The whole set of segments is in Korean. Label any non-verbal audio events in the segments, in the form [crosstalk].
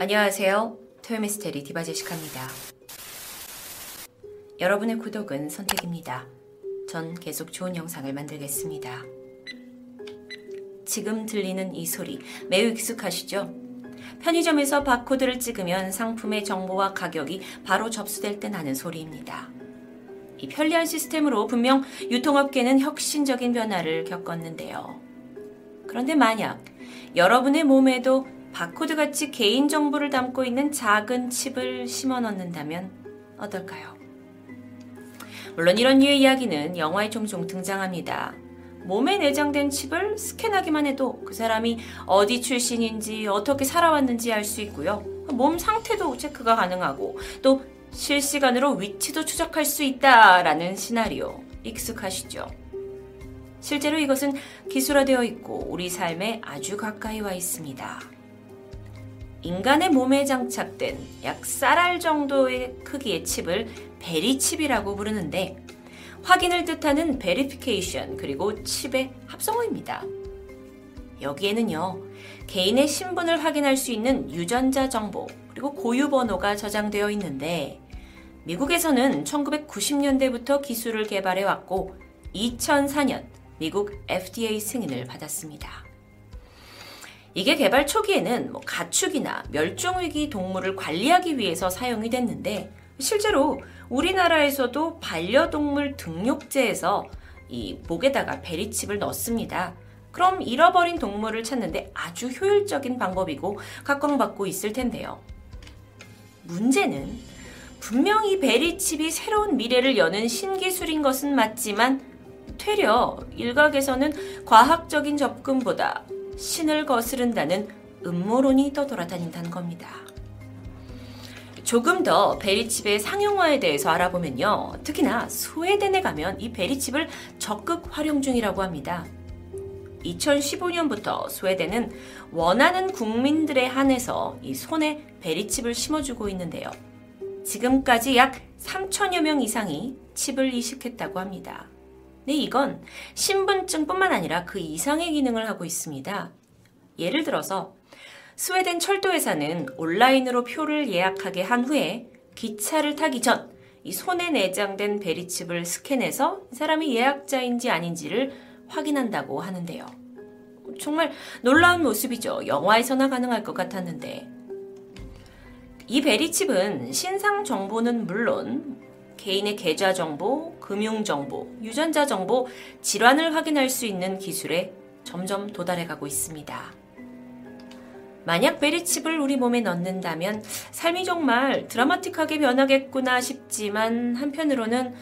안녕하세요. 토요미스테리 디바제시카입니다. 여러분의 구독은 선택입니다. 전 계속 좋은 영상을 만들겠습니다. 지금 들리는 이 소리 매우 익숙하시죠? 편의점에서 바코드를 찍으면 상품의 정보와 가격이 바로 접수될 때 나는 소리입니다. 이 편리한 시스템으로 분명 유통업계는 혁신적인 변화를 겪었는데요. 그런데 만약 여러분의 몸에도 바코드 같이 개인 정보를 담고 있는 작은 칩을 심어 넣는다면 어떨까요? 물론 이런 류의 이야기는 영화에 종종 등장합니다. 몸에 내장된 칩을 스캔하기만 해도 그 사람이 어디 출신인지 어떻게 살아왔는지 알 수 있고요. 몸 상태도 체크가 가능하고 또 실시간으로 위치도 추적할 수 있다라는 시나리오 익숙하시죠? 실제로 이것은 기술화되어 있고 우리 삶에 아주 가까이 와 있습니다. 인간의 몸에 장착된 약 쌀알 정도의 크기의 칩을 베리칩이라고 부르는데 확인을 뜻하는 베리피케이션 그리고 칩의 합성어입니다. 여기에는요, 개인의 신분을 확인할 수 있는 유전자 정보 그리고 고유 번호가 저장되어 있는데 미국에서는 1990년대부터 기술을 개발해 왔고 2004년 미국 FDA 승인을 받았습니다. 이게 개발 초기에는 뭐 가축이나 멸종위기 동물을 관리하기 위해서 사용이 됐는데 실제로 우리나라에서도 반려동물 등록제에서 이 목에다가 베리칩을 넣습니다. 그럼 잃어버린 동물을 찾는데 아주 효율적인 방법이고 각광받고 있을 텐데요. 문제는 분명히 베리칩이 새로운 미래를 여는 신기술인 것은 맞지만 되려 일각에서는 과학적인 접근보다 신을 거스른다는 음모론이 떠돌아다닌다는 겁니다. 조금 더 베리칩의 상용화에 대해서 알아보면요. 특히나 스웨덴에 가면 이 베리칩을 적극 활용 중이라고 합니다. 2015년부터 스웨덴은 원하는 국민들에 한해서 이 손에 베리칩을 심어주고 있는데요. 지금까지 약 3천여 명 이상이 칩을 이식했다고 합니다. 네, 이건 신분증뿐만 아니라 그 이상의 기능을 하고 있습니다. 예를 들어서 스웨덴 철도회사는 온라인으로 표를 예약하게 한 후에 기차를 타기 전 이 손에 내장된 베리칩을 스캔해서 사람이 예약자인지 아닌지를 확인한다고 하는데요. 정말 놀라운 모습이죠. 영화에서나 가능할 것 같았는데. 이 베리칩은 신상 정보는 물론 개인의 계좌 정보, 금융 정보, 유전자 정보, 질환을 확인할 수 있는 기술에 점점 도달해 가고 있습니다. 만약 베리칩을 우리 몸에 넣는다면 삶이 정말 드라마틱하게 변하겠구나 싶지만 한편으로는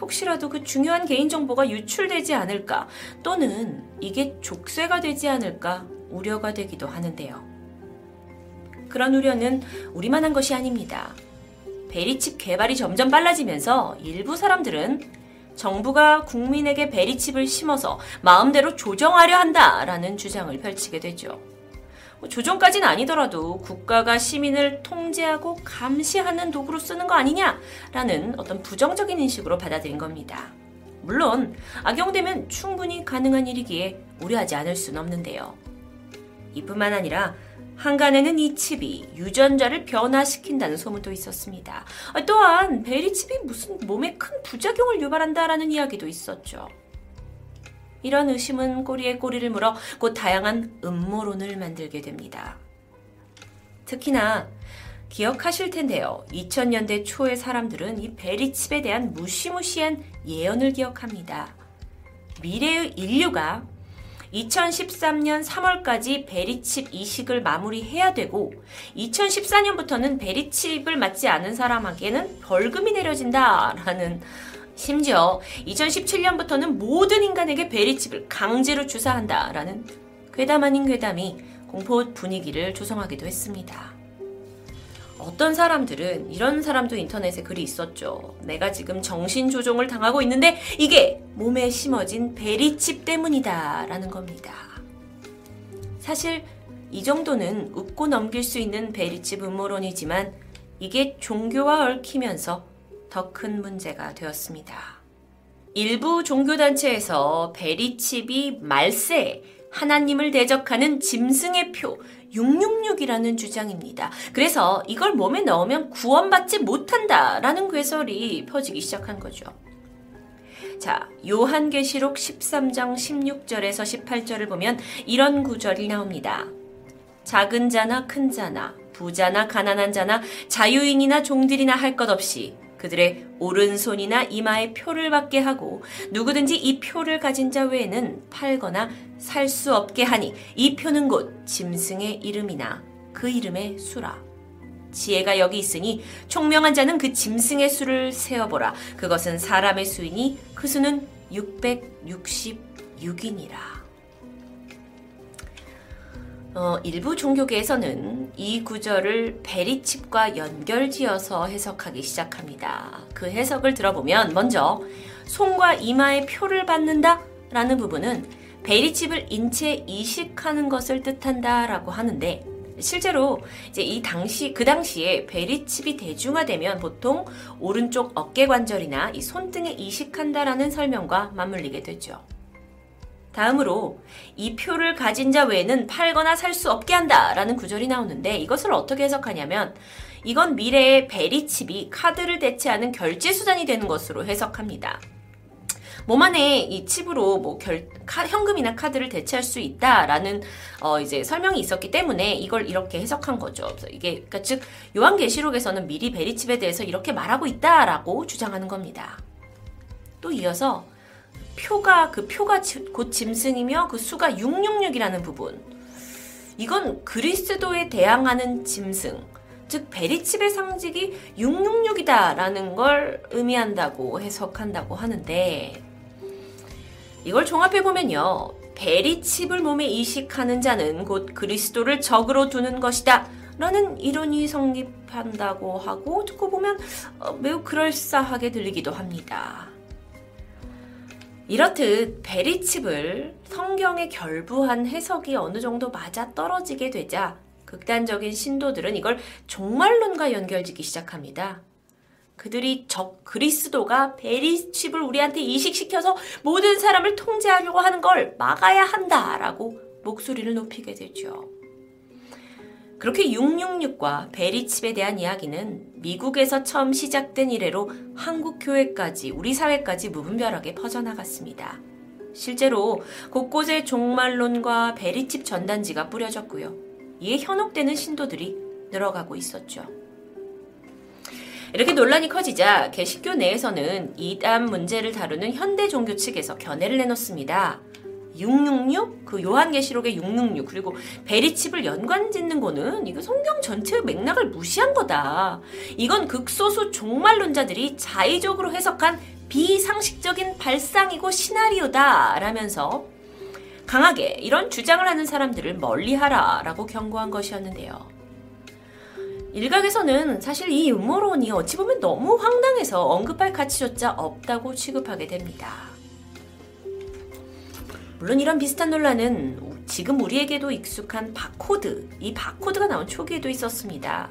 혹시라도 그 중요한 개인정보가 유출되지 않을까 또는 이게 족쇄가 되지 않을까 우려가 되기도 하는데요. 그런 우려는 우리만 한 것이 아닙니다. 베리칩 개발이 점점 빨라지면서 일부 사람들은 정부가 국민에게 베리칩을 심어서 마음대로 조정하려 한다라는 주장을 펼치게 되죠. 뭐 조정까지는 아니더라도 국가가 시민을 통제하고 감시하는 도구로 쓰는 거 아니냐라는 어떤 부정적인 인식으로 받아들인 겁니다. 물론 악용되면 충분히 가능한 일이기에 우려하지 않을 수는 없는데요. 이뿐만 아니라 한간에는 이 칩이 유전자를 변화시킨다는 소문도 있었습니다. 또한 베리 칩이 무슨 몸에 큰 부작용을 유발한다라는 이야기도 있었죠. 이런 의심은 꼬리에 꼬리를 물어 곧 다양한 음모론을 만들게 됩니다. 특히나 기억하실 텐데요. 2000년대 초의 사람들은 이 베리칩에 대한 무시무시한 예언을 기억합니다. 미래의 인류가 2013년 3월까지 베리칩 이식을 마무리해야 되고 2014년부터는 베리칩을 맞지 않은 사람에게는 벌금이 내려진다라는 심지어 2017년부터는 모든 인간에게 베리칩을 강제로 주사한다라는 괴담 아닌 괴담이 공포 분위기를 조성하기도 했습니다. 어떤 사람들은 이런 사람도 인터넷에 글이 있었죠. 내가 지금 정신조종을 당하고 있는데 이게 몸에 심어진 베리칩 때문이다 라는 겁니다. 사실 이 정도는 웃고 넘길 수 있는 베리칩 음모론이지만 이게 종교와 얽히면서 더 큰 문제가 되었습니다. 일부 종교단체에서 베리칩이 말세, 하나님을 대적하는 짐승의 표 666이라는 주장입니다. 그래서 이걸 몸에 넣으면 구원받지 못한다라는 괴설이 퍼지기 시작한 거죠. 자, 요한계시록 13장 16절에서 18절을 보면 이런 구절이 나옵니다. 작은 자나 큰 자나 부자나 가난한 자나 자유인이나 종들이나 할 것 없이 그들의 오른손이나 이마에 표를 받게 하고 누구든지 이 표를 가진 자 외에는 팔거나 살 수 없게 하니 이 표는 곧 짐승의 이름이나 그 이름의 수라. 지혜가 여기 있으니 총명한 자는 그 짐승의 수를 세어보라. 그것은 사람의 수이니 그 수는 666이니라. 어, 일부 종교계에서는 이 구절을 베리칩과 연결지어서 해석하기 시작합니다. 그 해석을 들어보면 먼저 손과 이마에 표를 받는다 라는 부분은 베리칩을 인체에 이식하는 것을 뜻한다 라고 하는데 실제로 이제 이 당시 그 당시에 베리칩이 대중화되면 보통 오른쪽 어깨 관절이나 이 손등에 이식한다라는 설명과 맞물리게 되죠. 다음으로 이 표를 가진 자 외에는 팔거나 살 수 없게 한다라는 구절이 나오는데 이것을 어떻게 해석하냐면 이건 미래의 베리칩이 카드를 대체하는 결제 수단이 되는 것으로 해석합니다. 몸 안에 이 칩으로 뭐 결, 카, 현금이나 카드를 대체할 수 있다라는 어 이제 설명이 있었기 때문에 이걸 이렇게 해석한 거죠. 이게 그러니까 즉 요한계시록에서는 미리 베리칩에 대해서 이렇게 말하고 있다라고 주장하는 겁니다. 또 이어서 표가 그 표가 곧 짐승이며 그 수가 666이라는 부분. 이건 그리스도에 대항하는 짐승, 즉 베리칩의 상징이 666이다라는 걸 의미한다고 해석한다고 하는데 이걸 종합해 보면요. 베리칩을 몸에 이식하는 자는 곧 그리스도를 적으로 두는 것이다. 라는 이론이 성립한다고 하고 듣고 보면 어, 매우 그럴싸하게 들리기도 합니다. 이렇듯 베리칩을 성경에 결부한 해석이 어느 정도 맞아 떨어지게 되자 극단적인 신도들은 이걸 종말론과 연결짓기 시작합니다. 그들이 적 그리스도가 베리칩을 우리한테 이식시켜서 모든 사람을 통제하려고 하는 걸 막아야 한다라고 목소리를 높이게 되죠. 그렇게 666과 베리칩에 대한 이야기는 미국에서 처음 시작된 이래로 한국 교회까지 우리 사회까지 무분별하게 퍼져나갔습니다. 실제로 곳곳에 종말론과 베리칩 전단지가 뿌려졌고요. 이에 현혹되는 신도들이 늘어가고 있었죠. 이렇게 논란이 커지자 개신교 내에서는 이단 문제를 다루는 현대 종교 측에서 견해를 내놓습니다. 666, 그 요한계시록의 666, 그리고 베리칩을 연관 짓는 거는 이거 성경 전체의 맥락을 무시한 거다. 이건 극소수 종말론자들이 자의적으로 해석한 비상식적인 발상이고 시나리오다. 라면서 강하게 이런 주장을 하는 사람들을 멀리 하라 라고 경고한 것이었는데요. 일각에서는 사실 이 음모론이 어찌 보면 너무 황당해서 언급할 가치조차 없다고 취급하게 됩니다. 물론 이런 비슷한 논란은 지금 우리에게도 익숙한 바코드, 이 바코드가 나온 초기에도 있었습니다.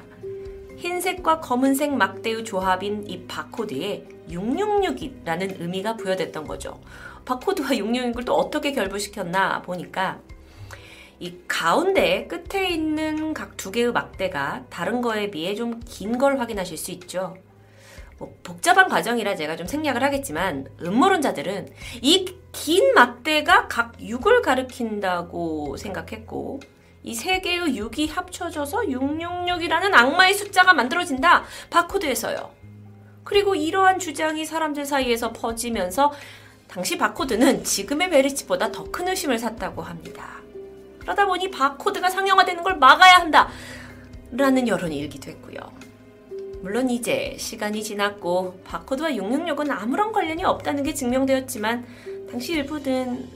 흰색과 검은색 막대의 조합인 이 바코드에 666이라는 의미가 부여됐던 거죠. 바코드와 666을 또 어떻게 결부시켰나 보니까 이 가운데 끝에 있는 각 두 개의 막대가 다른 거에 비해 좀 긴 걸 확인하실 수 있죠. 뭐 복잡한 과정이라 제가 좀 생략을 하겠지만 음모론자들은 이 긴 막대가 각 6을 가리킨다고 생각했고 이 세 개의 6이 합쳐져서 666이라는 악마의 숫자가 만들어진다. 바코드에서요. 그리고 이러한 주장이 사람들 사이에서 퍼지면서 당시 바코드는 지금의 메리치보다 더 큰 의심을 샀다고 합니다. 그러다 보니 바코드가 상용화되는 걸 막아야 한다. 라는 여론이 일기도 했고요. 물론 이제 시간이 지났고 바코드와 666은 아무런 관련이 없다는 게 증명되었지만 당시 일부는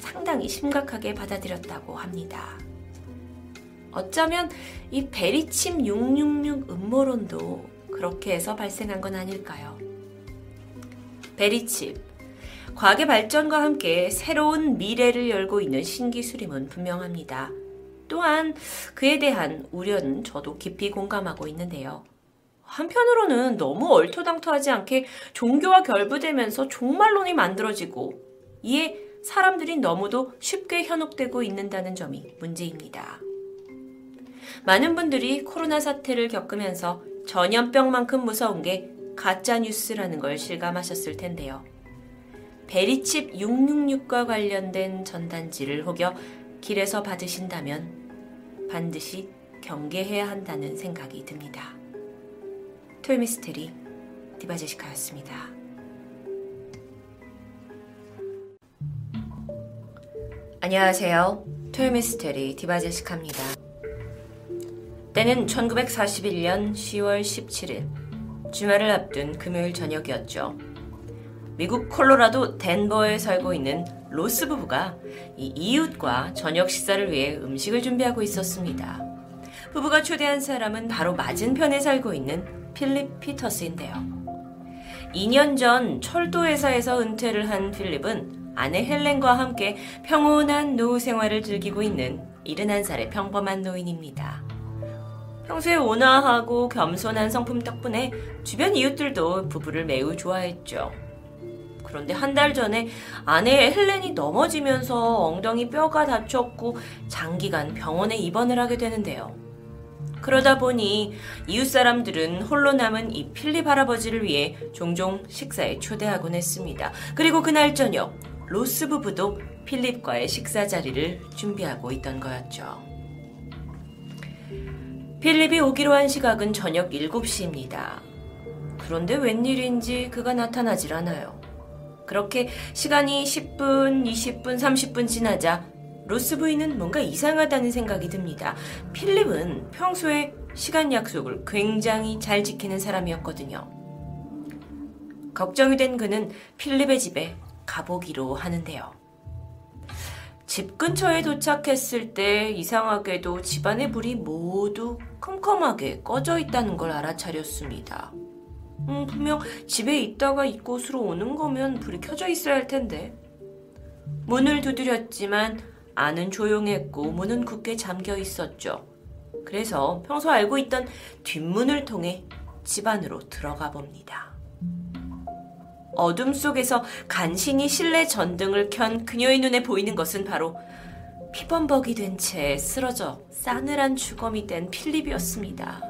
상당히 심각하게 받아들였다고 합니다. 어쩌면 이 베리침 666 음모론도 그렇게 해서 발생한 건 아닐까요? 베리칩. 과학의 발전과 함께 새로운 미래를 열고 있는 신기술임은 분명합니다. 또한 그에 대한 우려는 저도 깊이 공감하고 있는데요. 한편으로는 너무 얼토당토하지 않게 종교와 결부되면서 종말론이 만들어지고 이에 사람들이 너무도 쉽게 현혹되고 있는다는 점이 문제입니다. 많은 분들이 코로나 사태를 겪으면서 전염병만큼 무서운 게 가짜 뉴스라는 걸 실감하셨을 텐데요. 베리칩 666과 관련된 전단지를 혹여 길에서 받으신다면 반드시 경계해야 한다는 생각이 듭니다. 톨미스테리 디바제시카였습니다. 안녕하세요. 톨미스테리 디바제시카입니다. 때는 1941년 10월 17일 주말을 앞둔 금요일 저녁이었죠. 미국 콜로라도 덴버에 살고 있는 로스 부부가 이 이웃과 저녁 식사를 위해 음식을 준비하고 있었습니다. 부부가 초대한 사람은 바로 맞은편에 살고 있는 필립 피터스인데요. 2년 전 철도회사에서 은퇴를 한 필립은 아내 헬렌과 함께 평온한 노후 생활을 즐기고 있는 71살의 평범한 노인입니다. 평소에 온화하고 겸손한 성품 덕분에 주변 이웃들도 부부를 매우 좋아했죠. 그런데 한 달 전에 아내 헬렌이 넘어지면서 엉덩이 뼈가 다쳤고 장기간 병원에 입원을 하게 되는데요. 그러다 보니 이웃 사람들은 홀로 남은 이 필립 할아버지를 위해 종종 식사에 초대하곤 했습니다. 그리고 그날 저녁 로스 부부도 필립과의 식사 자리를 준비하고 있던 거였죠. 필립이 오기로 한 시각은 저녁 7시입니다. 그런데 웬일인지 그가 나타나질 않아요. 그렇게 시간이 10분, 20분, 30분 지나자 로스 부인은 뭔가 이상하다는 생각이 듭니다. 필립은 평소에 시간 약속을 굉장히 잘 지키는 사람이었거든요. 걱정이 된 그는 필립의 집에 가보기로 하는데요. 집 근처에 도착했을 때 이상하게도 집안의 불이 모두 컴컴하게 꺼져 있다는 걸 알아차렸습니다. 음, 분명 집에 있다가 이곳으로 오는 거면 불이 켜져 있어야 할 텐데. 문을 두드렸지만 안은 조용했고 문은 굳게 잠겨 있었죠. 그래서 평소 알고 있던 뒷문을 통해 집 안으로 들어가 봅니다. 어둠 속에서 간신히 실내 전등을 켠 그녀의 눈에 보이는 것은 바로 피범벅이 된 채 쓰러져 싸늘한 주검이 된 필립이었습니다.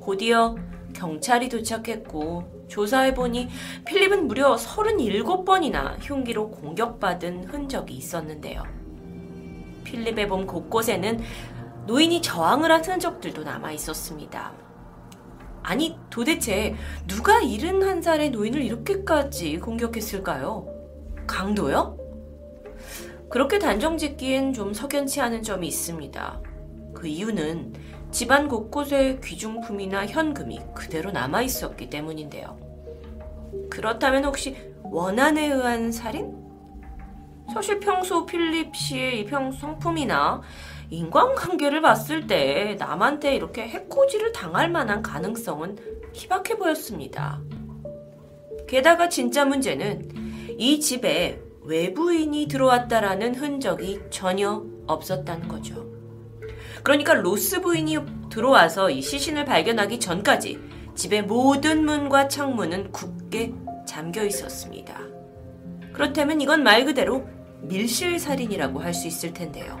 곧이어 경찰이 도착했고 조사해보니 필립은 무려 37번이나 흉기로 공격받은 흔적이 있었는데요. 필립의 몸 곳곳에는 노인이 저항을 한 흔적들도 남아 있었습니다. 아니, 도대체 누가 71살의 노인을 이렇게까지 공격했을까요? 강도요? 그렇게 단정 짓기엔 좀 석연치 않은 점이 있습니다. 그 이유는 집안 곳곳에 귀중품이나 현금이 그대로 남아 있었기 때문인데요. 그렇다면 혹시 원한에 의한 살인? 사실 평소 필립 씨의 이 평소 성품이나 인간관계를 봤을 때 남한테 이렇게 해코지를 당할 만한 가능성은 희박해 보였습니다. 게다가 진짜 문제는 이 집에 외부인이 들어왔다라는 흔적이 전혀 없었다는 거죠. 그러니까 로스 부인이 들어와서 이 시신을 발견하기 전까지 집의 모든 문과 창문은 굳게 잠겨 있었습니다. 그렇다면 이건 말 그대로 밀실살인이라고 할 수 있을 텐데요.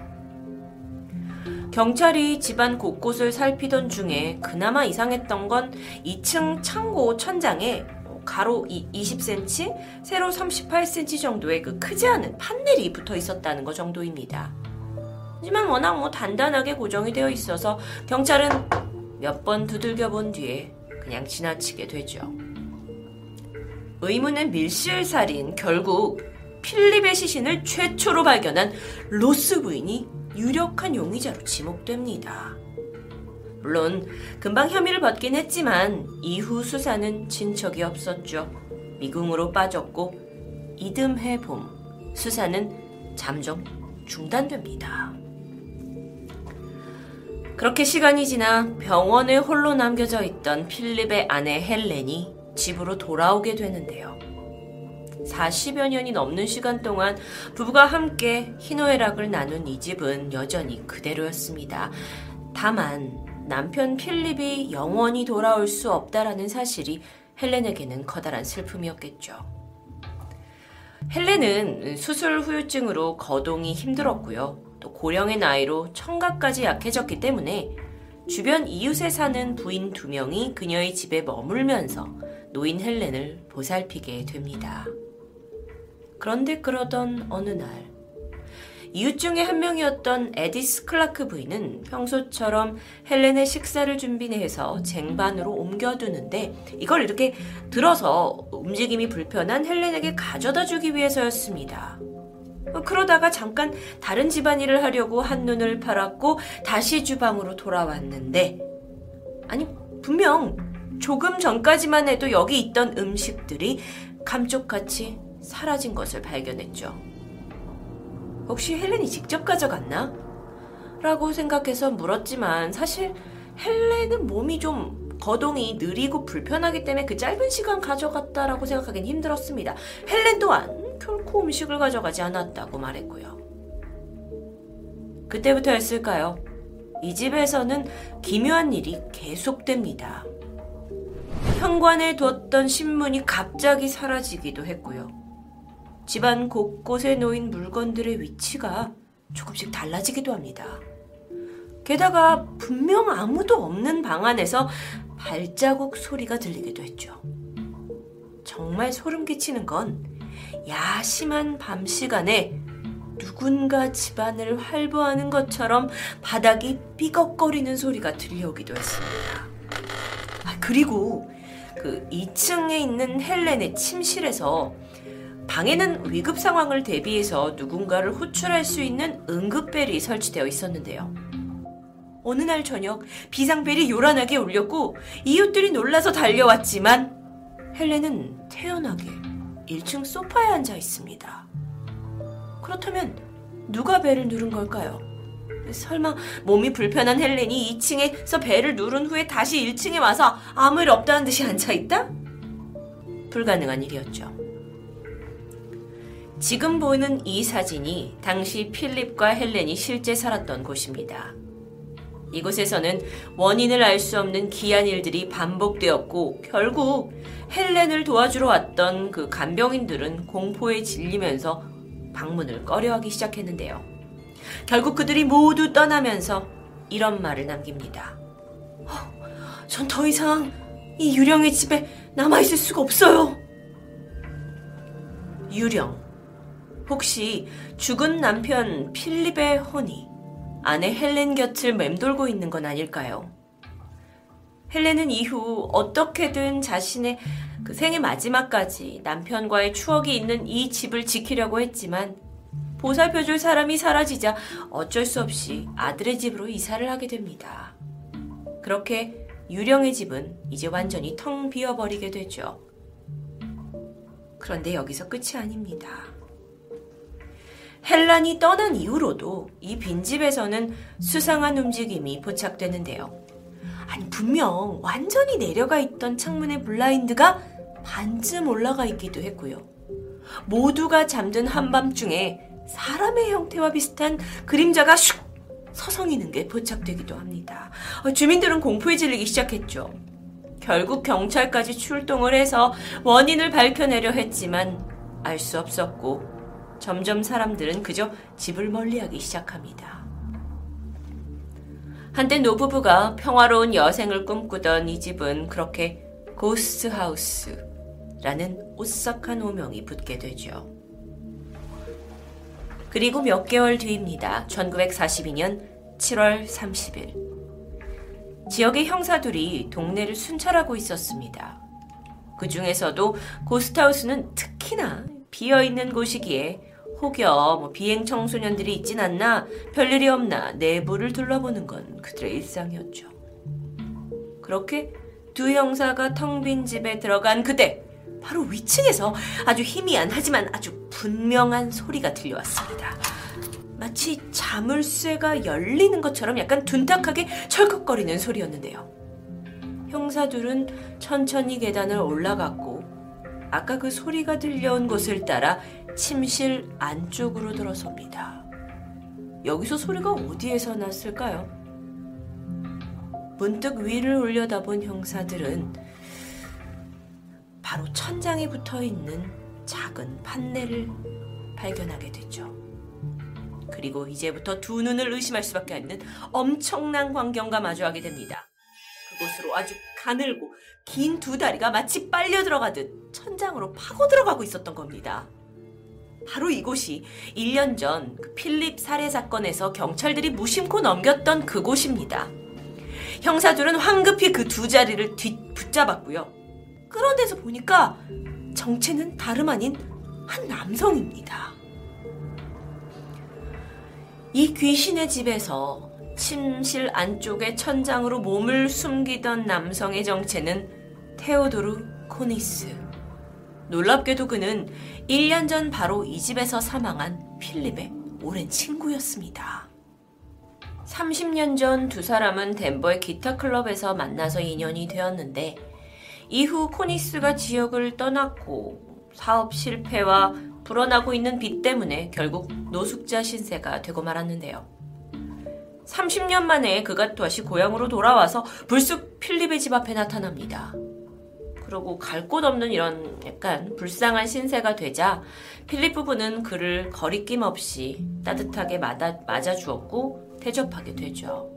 경찰이 집안 곳곳을 살피던 중에 그나마 이상했던 건 2층 창고 천장에 가로 20cm, 세로 38cm 정도의 그 크지 않은 판넬이 붙어 있었다는 것 정도입니다. 하지만 워낙 뭐 단단하게 고정이 되어 있어서 경찰은 몇 번 두들겨 본 뒤에 그냥 지나치게 되죠. 의문의 밀실살인 결국 필립의 시신을 최초로 발견한 로스 부인이 유력한 용의자로 지목됩니다. 물론 금방 혐의를 받긴 했지만 이후 수사는 진척이 없었죠. 미궁으로 빠졌고 이듬해 봄 수사는 잠정 중단됩니다. 그렇게 시간이 지나 병원에 홀로 남겨져 있던 필립의 아내 헬렌이 집으로 돌아오게 되는데요. 40여 년이 넘는 시간 동안 부부가 함께 희노애락을 나눈 이 집은 여전히 그대로였습니다. 다만 남편 필립이 영원히 돌아올 수 없다라는 사실이 헬렌에게는 커다란 슬픔이었겠죠. 헬렌은 수술 후유증으로 거동이 힘들었고요. 또 고령의 나이로 청각까지 약해졌기 때문에 주변 이웃에 사는 부인 두 명이 그녀의 집에 머물면서 노인 헬렌을 보살피게 됩니다. 그런데 그러던 어느 날, 이웃 중에 한 명이었던 에디스 클라크 부인은 평소처럼 헬렌의 식사를 준비해서 쟁반으로 옮겨두는데 이걸 이렇게 들어서 움직임이 불편한 헬렌에게 가져다 주기 위해서였습니다. 그러다가 잠깐 다른 집안일을 하려고 한눈을 팔았고 다시 주방으로 돌아왔는데 아니 분명 조금 전까지만 해도 여기 있던 음식들이 감쪽같이 사라진 것을 발견했죠. 혹시 헬렌이 직접 가져갔나? 라고 생각해서 물었지만 사실 헬렌은 몸이 좀 거동이 느리고 불편하기 때문에 그 짧은 시간 가져갔다라고 생각하기는 힘들었습니다. 헬렌 또한 결코 음식을 가져가지 않았다고 말했고요. 그때부터였을까요? 이 집에서는 기묘한 일이 계속됩니다. 현관에 뒀던 신문이 갑자기 사라지기도 했고요. 집안 곳곳에 놓인 물건들의 위치가 조금씩 달라지기도 합니다. 게다가 분명 아무도 없는 방 안에서 발자국 소리가 들리기도 했죠. 정말 소름 끼치는 건 야심한 밤 시간에 누군가 집안을 활보하는 것처럼 바닥이 삐걱거리는 소리가 들려오기도 했습니다. 아, 그리고 그 2층에 있는 헬렌의 침실에서 방에는 위급 상황을 대비해서 누군가를 호출할 수 있는 응급벨이 설치되어 있었는데요. 어느 날 저녁 비상벨이 요란하게 울렸고 이웃들이 놀라서 달려왔지만 헬렌은 태연하게 1층 소파에 앉아 있습니다. 그렇다면 누가 벨을 누른 걸까요? 설마 몸이 불편한 헬렌이 2층에서 벨을 누른 후에 다시 1층에 와서 아무 일 없다는 듯이 앉아 있다? 불가능한 일이었죠. 지금 보이는 이 사진이 당시 필립과 헬렌이 실제 살았던 곳입니다. 이곳에서는 원인을 알 수 없는 기한 일들이 반복되었고 결국 헬렌을 도와주러 왔던 그 간병인들은 공포에 질리면서 방문을 꺼려하기 시작했는데요. 결국 그들이 모두 떠나면서 이런 말을 남깁니다. 어, 전더 이상 이 유령의 집에 남아있을 수가 없어요. 유령. 혹시 죽은 남편 필립의 혼이 아내 헬렌 곁을 맴돌고 있는 건 아닐까요? 헬렌은 이후 어떻게든 자신의 그 생의 마지막까지 남편과의 추억이 있는 이 집을 지키려고 했지만 보살펴줄 사람이 사라지자 어쩔 수 없이 아들의 집으로 이사를 하게 됩니다. 그렇게 유령의 집은 이제 완전히 텅 비어버리게 되죠. 그런데 여기서 끝이 아닙니다. 헬란이 떠난 이후로도 이 빈집에서는 수상한 움직임이 포착되는데요. 아니, 분명 완전히 내려가 있던 창문의 블라인드가 반쯤 올라가 있기도 했고요. 모두가 잠든 한밤중에 사람의 형태와 비슷한 그림자가 슉 서성이는 게 포착되기도 합니다. 어, 주민들은 공포에 질리기 시작했죠. 결국 경찰까지 출동을 해서 원인을 밝혀내려 했지만 알 수 없었고 점점 사람들은 그저 집을 멀리하기 시작합니다. 한때 노부부가 평화로운 여생을 꿈꾸던 이 집은 그렇게 고스트 하우스라는 오싹한 오명이 붙게 되죠. 그리고 몇 개월 뒤입니다. 1942년 7월 30일. 지역의 형사들이 동네를 순찰하고 있었습니다. 그 중에서도 고스트하우스는 특히나 비어있는 곳이기에 혹여 뭐 비행 청소년들이 있진 않나 별일이 없나 내부를 둘러보는 건 그들의 일상이었죠. 그렇게 두 형사가 텅 빈 집에 들어간 그때 바로 위층에서 아주 희미한 하지만 아주 분명한 소리가 들려왔습니다. 마치 자물쇠가 열리는 것처럼 약간 둔탁하게 철컥거리는 소리였는데요. 형사들은 천천히 계단을 올라갔고 아까 그 소리가 들려온 곳을 따라 침실 안쪽으로 들어섭니다. 여기서 소리가 어디에서 났을까요? 문득 위를 올려다본 형사들은 바로 천장에 붙어 있는 작은 판넬을 발견하게 되죠. 그리고 이제부터 두 눈을 의심할 수밖에 없는 엄청난 광경과 마주하게 됩니다. 그곳으로 아주 가늘고 긴 두 다리가 마치 빨려 들어가듯 천장으로 파고 들어가고 있었던 겁니다. 바로 이곳이 1년 전그 필립 살해 사건에서 경찰들이 무심코 넘겼던 그곳입니다. 형사들은 황급히 그 두 자리를 뒤 붙잡았고요. 그런데서 보니까 정체는 다름 아닌 한 남성입니다. 이 귀신의 집에서 침실 안쪽의 천장으로 몸을 숨기던 남성의 정체는 테오도르 코니스. 놀랍게도 그는 1년 전 바로 이 집에서 사망한 필립의 오랜 친구였습니다. 30년 전 두 사람은 덴버의 기타 클럽에서 만나서 인연이 되었는데 이후 코니스가 지역을 떠났고 사업 실패와 불어나고 있는 빚 때문에 결국 노숙자 신세가 되고 말았는데요. 30년 만에 그가 다시 고향으로 돌아와서 불쑥 필립의 집 앞에 나타납니다. 그러고 갈 곳 없는 이런 약간 불쌍한 신세가 되자 필립 부부는 그를 거리낌 없이 따뜻하게 맞아, 맞아 주었고 대접하게 되죠.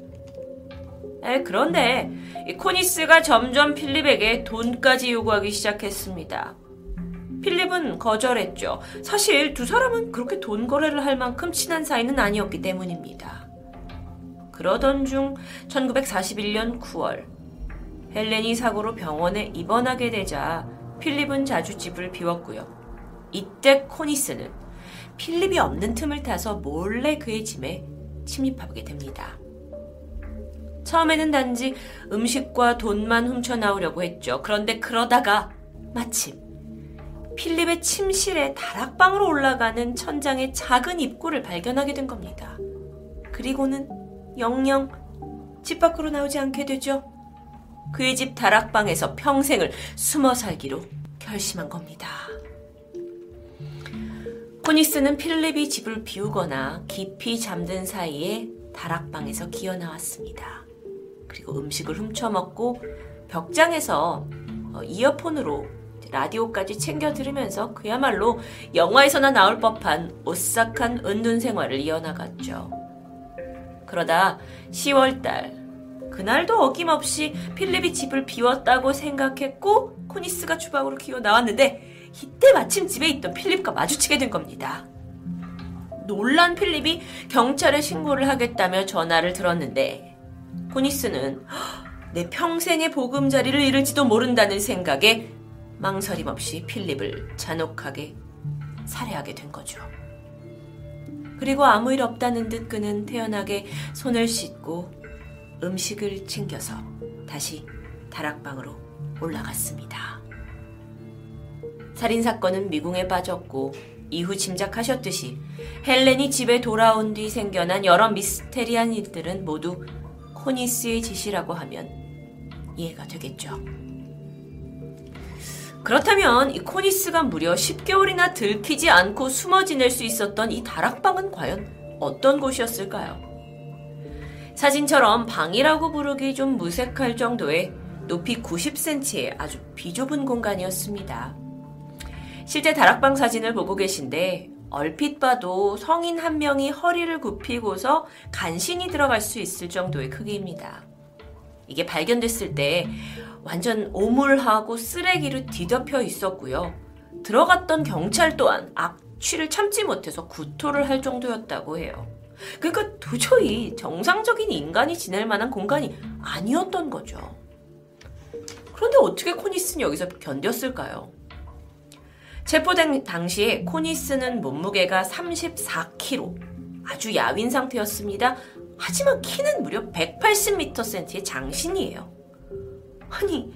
에, 그런데 코니스가 점점 필립에게 돈까지 요구하기 시작했습니다. 필립은 거절했죠. 사실 두 사람은 그렇게 돈 거래를 할 만큼 친한 사이는 아니었기 때문입니다. 그러던 중 1941년 9월 헬렌이 사고로 병원에 입원하게 되자 필립은 자주 집을 비웠고요. 이때 코니스는 필립이 없는 틈을 타서 몰래 그의 집에 침입하게 됩니다. 처음에는 단지 음식과 돈만 훔쳐 나오려고 했죠. 그런데 그러다가 마침 필립의 침실에 다락방으로 올라가는 천장의 작은 입구를 발견하게 된 겁니다. 그리고는 영영 집 밖으로 나오지 않게 되죠. 그의 집 다락방에서 평생을 숨어 살기로 결심한 겁니다. 코니스는 필립이 집을 비우거나 깊이 잠든 사이에 다락방에서 기어 나왔습니다. 그리고 음식을 훔쳐 먹고 벽장에서 어, 이어폰으로 라디오까지 챙겨 들으면서 그야말로 영화에서나 나올 법한 오싹한 은둔 생활을 이어나갔죠. 그러다 10월달 그날도 어김없이 필립이 집을 비웠다고 생각했고 코니스가 주방으로 기어 나왔는데 이때 마침 집에 있던 필립과 마주치게 된 겁니다. 놀란 필립이 경찰에 신고를 하겠다며 전화를 들었는데 코니스는 내 평생의 보금자리를 잃을지도 모른다는 생각에 망설임 없이 필립을 잔혹하게 살해하게 된 거죠. 그리고 아무 일 없다는 듯 그는 태연하게 손을 씻고 음식을 챙겨서 다시 다락방으로 올라갔습니다. 살인 사건은 미궁에 빠졌고 이후 짐작하셨듯이 헬렌이 집에 돌아온 뒤 생겨난 여러 미스테리한 일들은 모두 코니스의 짓이라고 하면 이해가 되겠죠. 그렇다면 이 코니스가 무려 10개월이나 들키지 않고 숨어 지낼 수 있었던 이 다락방은 과연 어떤 곳이었을까요? 사진처럼 방이라고 부르기 좀 무색할 정도의 높이 90cm의 아주 비좁은 공간이었습니다. 실제 다락방 사진을 보고 계신데 얼핏 봐도 성인 한 명이 허리를 굽히고서 간신히 들어갈 수 있을 정도의 크기입니다. 이게 발견됐을 때 완전 오물하고 쓰레기로 뒤덮여 있었고요. 들어갔던 경찰 또한 악취를 참지 못해서 구토를 할 정도였다고 해요. 그러니까 도저히 정상적인 인간이 지낼 만한 공간이 아니었던 거죠. 그런데 어떻게 코니스는 여기서 견뎠을까요? 체포된 당시에 코니스는 몸무게가 34kg, 아주 야윈 상태였습니다. 하지만 키는 무려 180mcm의 장신이에요. 아니,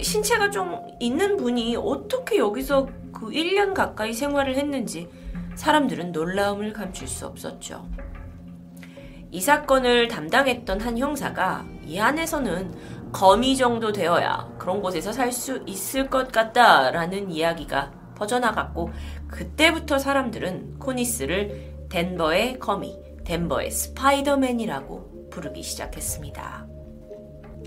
신체가 좀 있는 분이 어떻게 여기서 그 1년 가까이 생활을 했는지 사람들은 놀라움을 감출 수 없었죠. 이 사건을 담당했던 한 형사가 이 안에서는 거미 정도 되어야 그런 곳에서 살 수 있을 것 같다라는 이야기가 퍼져나갔고 그때부터 사람들은 코니스를 덴버의 거미, 덴버의 스파이더맨이라고 부르기 시작했습니다.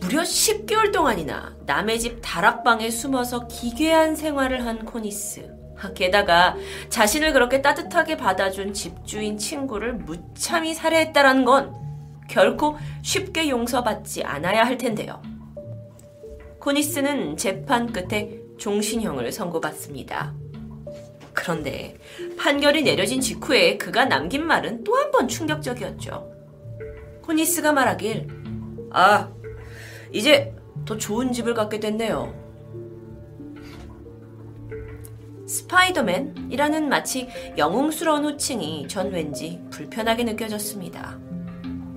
무려 10개월 동안이나 남의 집 다락방에 숨어서 기괴한 생활을 한 코니스. 게다가 자신을 그렇게 따뜻하게 받아준 집주인 친구를 무참히 살해했다라는 건 결코 쉽게 용서받지 않아야 할 텐데요. 코니스는 재판 끝에 종신형을 선고받습니다. 그런데 판결이 내려진 직후에 그가 남긴 말은 또 한 번 충격적이었죠. 코니스가 말하길, 아, 이제 더 좋은 집을 갖게 됐네요. 스파이더맨이라는 마치 영웅스러운 호칭이 전 왠지 불편하게 느껴졌습니다.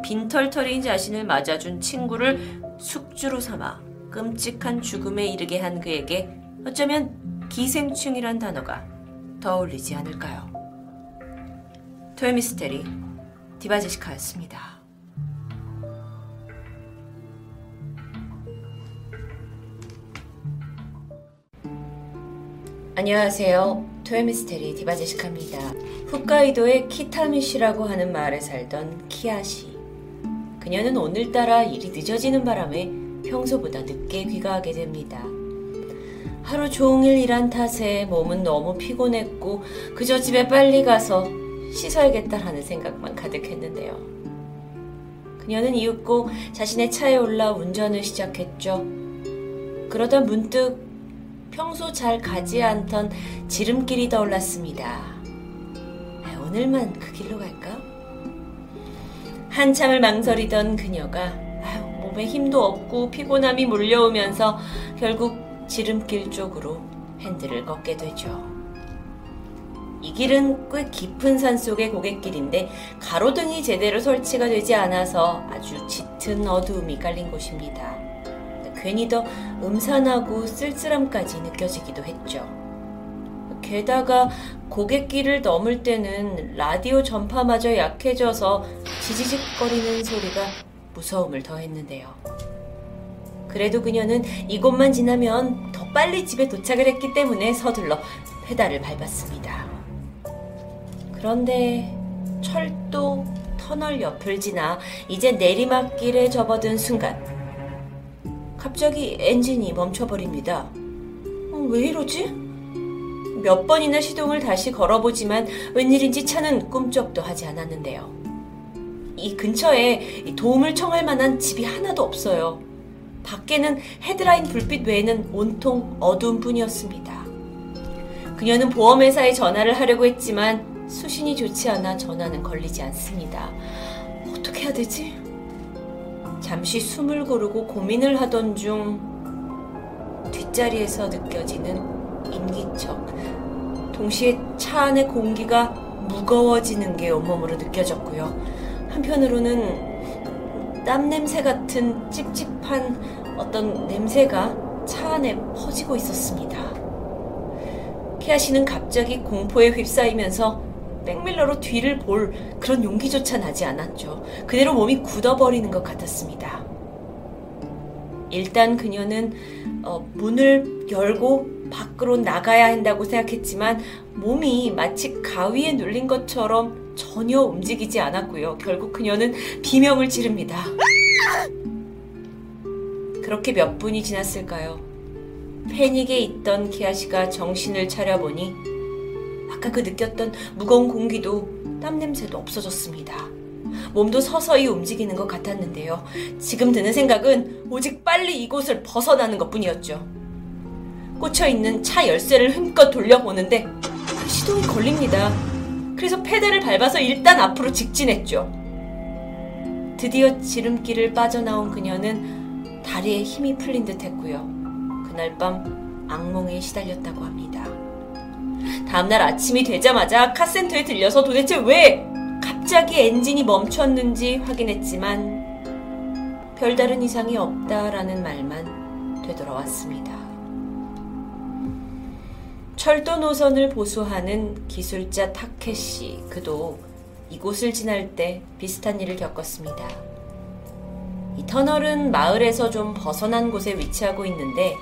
빈털터리인 자신을 맞아준 친구를 숙주로 삼아 끔찍한 죽음에 이르게 한 그에게 어쩌면 기생충이란 단어가 더 어울리지 않을까요? 토요미스테리 디바제시카였습니다. 안녕하세요. 토요미스테리 디바제시카입니다. 홋카이도의 키타미시라고 하는 마을에 살던 키아시. 그녀는 오늘따라 일이 늦어지는 바람에 평소보다 늦게 귀가하게 됩니다. 하루 종일 일한 탓에 몸은 너무 피곤했고 그저 집에 빨리 가서 씻어야겠다라는 생각만 가득했는데요. 그녀는 이윽고 자신의 차에 올라 운전을 시작했죠. 그러다 문득 평소 잘 가지 않던 지름길이 떠올랐습니다. 아, 오늘만 그 길로 갈까? 한참을 망설이던 그녀가 아유, 몸에 힘도 없고 피곤함이 몰려오면서 결국 지름길 쪽으로 핸들을 걷게 되죠. 이 길은 꽤 깊은 산 속의 고갯길인데 가로등이 제대로 설치가 되지 않아서 아주 짙은 어두움이 깔린 곳입니다. 괜히 더 음산하고 쓸쓸함까지 느껴지기도 했죠. 게다가 고갯길을 넘을 때는 라디오 전파마저 약해져서 지지직거리는 소리가 무서움을 더했는데요. 그래도 그녀는 이곳만 지나면 더 빨리 집에 도착을 했기 때문에 서둘러 페달을 밟았습니다. 그런데 철도 터널 옆을 지나 이제 내리막길에 접어든 순간 갑자기 엔진이 멈춰버립니다. 어, 왜 이러지? 몇 번이나 시동을 다시 걸어보지만 웬일인지 차는 꿈쩍도 하지 않았는데요. 이 근처에 도움을 청할 만한 집이 하나도 없어요. 밖에는 헤드라인 불빛 외에는 온통 어두운 뿐이었습니다. 그녀는 보험회사에 전화를 하려고 했지만 수신이 좋지 않아 전화는 걸리지 않습니다. 어떻게 해야 되지? 잠시 숨을 고르고 고민을 하던 중 뒷자리에서 느껴지는 인기척. 동시에 차 안의 공기가 무거워지는 게 온몸으로 느껴졌고요. 한편으로는 땀 냄새 같은 찝찝한 어떤 냄새가 차 안에 퍼지고 있었습니다. 케아 씨는 갑자기 공포에 휩싸이면서 백밀러로 뒤를 볼 그런 용기조차 나지 않았죠. 그대로 몸이 굳어버리는 것 같았습니다. 일단 그녀는 어, 문을 열고 밖으로 나가야 한다고 생각했지만 몸이 마치 가위에 눌린 것처럼 전혀 움직이지 않았고요. 결국 그녀는 비명을 지릅니다. 그렇게 몇 분이 지났을까요? 패닉에 있던 키아 씨가 정신을 차려보니 아까 그 느꼈던 무거운 공기도 땀 냄새도 없어졌습니다. 몸도 서서히 움직이는 것 같았는데요. 지금 드는 생각은 오직 빨리 이곳을 벗어나는 것 뿐이었죠. 꽂혀있는 차 열쇠를 힘껏 돌려보는데 시동이 걸립니다. 그래서 페달을 밟아서 일단 앞으로 직진했죠. 드디어 지름길을 빠져나온 그녀는 다리에 힘이 풀린 듯 했고요. 그날 밤 악몽에 시달렸다고 합니다. 다음날 아침이 되자마자 카센터에 들려서 도대체 왜 갑자기 엔진이 멈췄는지 확인했지만 별다른 이상이 없다라는 말만 되돌아왔습니다. 철도 노선을 보수하는 기술자 타케시 그도 이곳을 지날 때 비슷한 일을 겪었습니다. 이 터널은 마을에서 좀 벗어난 곳에 위치하고 있는데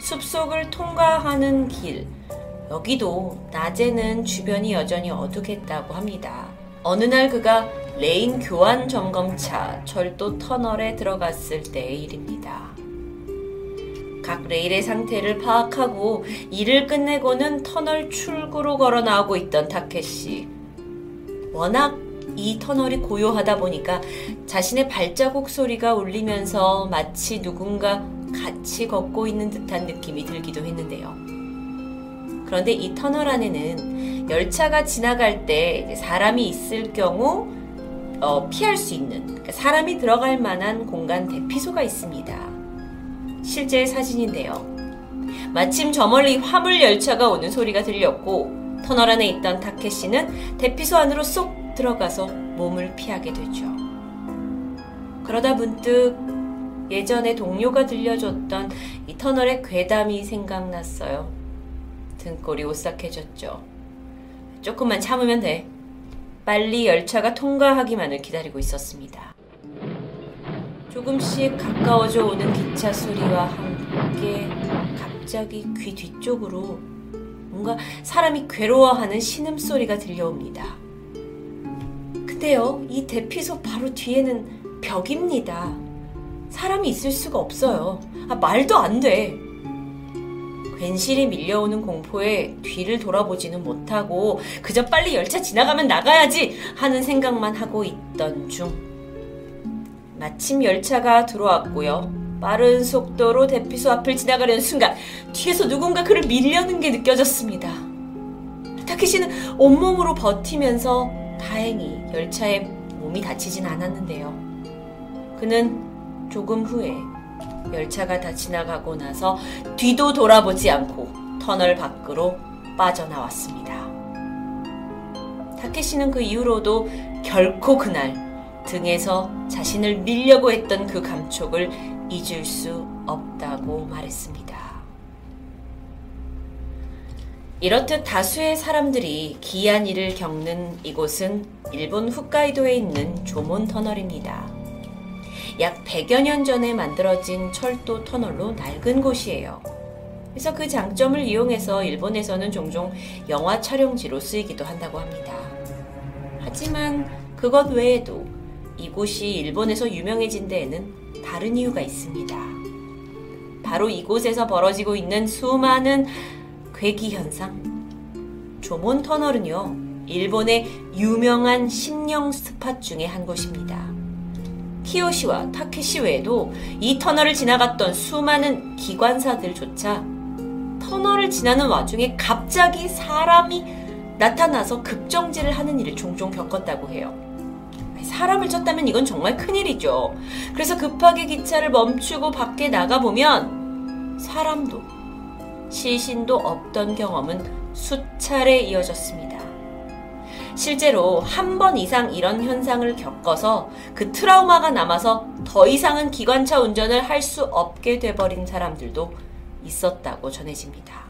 숲속을 통과하는 길, 여기도 낮에는 주변이 여전히 어둑했다고 합니다. 어느 날 그가 레일 교환 점검차 철도 터널에 들어갔을 때의 일입니다. 각 레일의 상태를 파악하고 일을 끝내고는 터널 출구로 걸어 나오고 있던 타케시. 워낙 이 터널이 고요하다 보니까 자신의 발자국 소리가 울리면서 마치 누군가 같이 걷고 있는 듯한 느낌이 들기도 했는데요. 그런데 이 터널 안에는 열차가 지나갈 때 사람이 있을 경우 어, 피할 수 있는 그러니까 사람이 들어갈 만한 공간 대피소가 있습니다. 실제 사진인데요. 마침 저 멀리 화물 열차가 오는 소리가 들렸고 터널 안에 있던 타케시는 대피소 안으로 쏙 들어가서 몸을 피하게 되죠. 그러다 문득 예전에 동료가 들려줬던 이 터널의 괴담이 생각났어요. 등골이 오싹해졌죠. 조금만 참으면 돼. 빨리 열차가 통과하기만을 기다리고 있었습니다. 조금씩 가까워져 오는 기차 소리와 함께 갑자기 귀 뒤쪽으로 뭔가 사람이 괴로워하는 신음소리가 들려옵니다. 근데요, 이 대피소 바로 뒤에는 벽입니다. 사람이 있을 수가 없어요. 아, 말도 안 돼. 괜시리 밀려오는 공포에 뒤를 돌아보지는 못하고 그저 빨리 열차 지나가면 나가야지 하는 생각만 하고 있던 중 마침 열차가 들어왔고요. 빠른 속도로 대피소 앞을 지나가려는 순간 뒤에서 누군가 그를 밀려는 게 느껴졌습니다. 타케시는 온몸으로 버티면서 다행히 열차에 몸이 다치진 않았는데요. 그는 조금 후에 열차가 다 지나가고 나서 뒤도 돌아보지 않고 터널 밖으로 빠져나왔습니다. 타케시는 그 이후로도 결코 그날 등에서 자신을 밀려고 했던 그 감촉을 잊을 수 없다고 말했습니다. 이렇듯 다수의 사람들이 기이한 일을 겪는 이곳은 일본 홋카이도에 있는 조몬 터널입니다. 약 100여 년 전에 만들어진 철도 터널로 낡은 곳이에요. 그래서 그 장점을 이용해서 일본에서는 종종 영화 촬영지로 쓰이기도 한다고 합니다. 하지만 그것 외에도 이곳이 일본에서 유명해진 데에는 다른 이유가 있습니다. 바로 이곳에서 벌어지고 있는 수많은 괴기 현상. 조몬 터널은요, 일본의 유명한 심령 스팟 중의 한 곳입니다. 키요시와 타케시 외에도 이 터널을 지나갔던 수많은 기관사들조차 터널을 지나는 와중에 갑자기 사람이 나타나서 급정지를 하는 일을 종종 겪었다고 해요. 사람을 쳤다면 이건 정말 큰일이죠. 그래서 급하게 기차를 멈추고 밖에 나가보면 사람도 시신도 없던 경험은 수차례 이어졌습니다. 실제로 한 번 이상 이런 현상을 겪어서 그 트라우마가 남아서 더 이상은 기관차 운전을 할 수 없게 돼버린 사람들도 있었다고 전해집니다.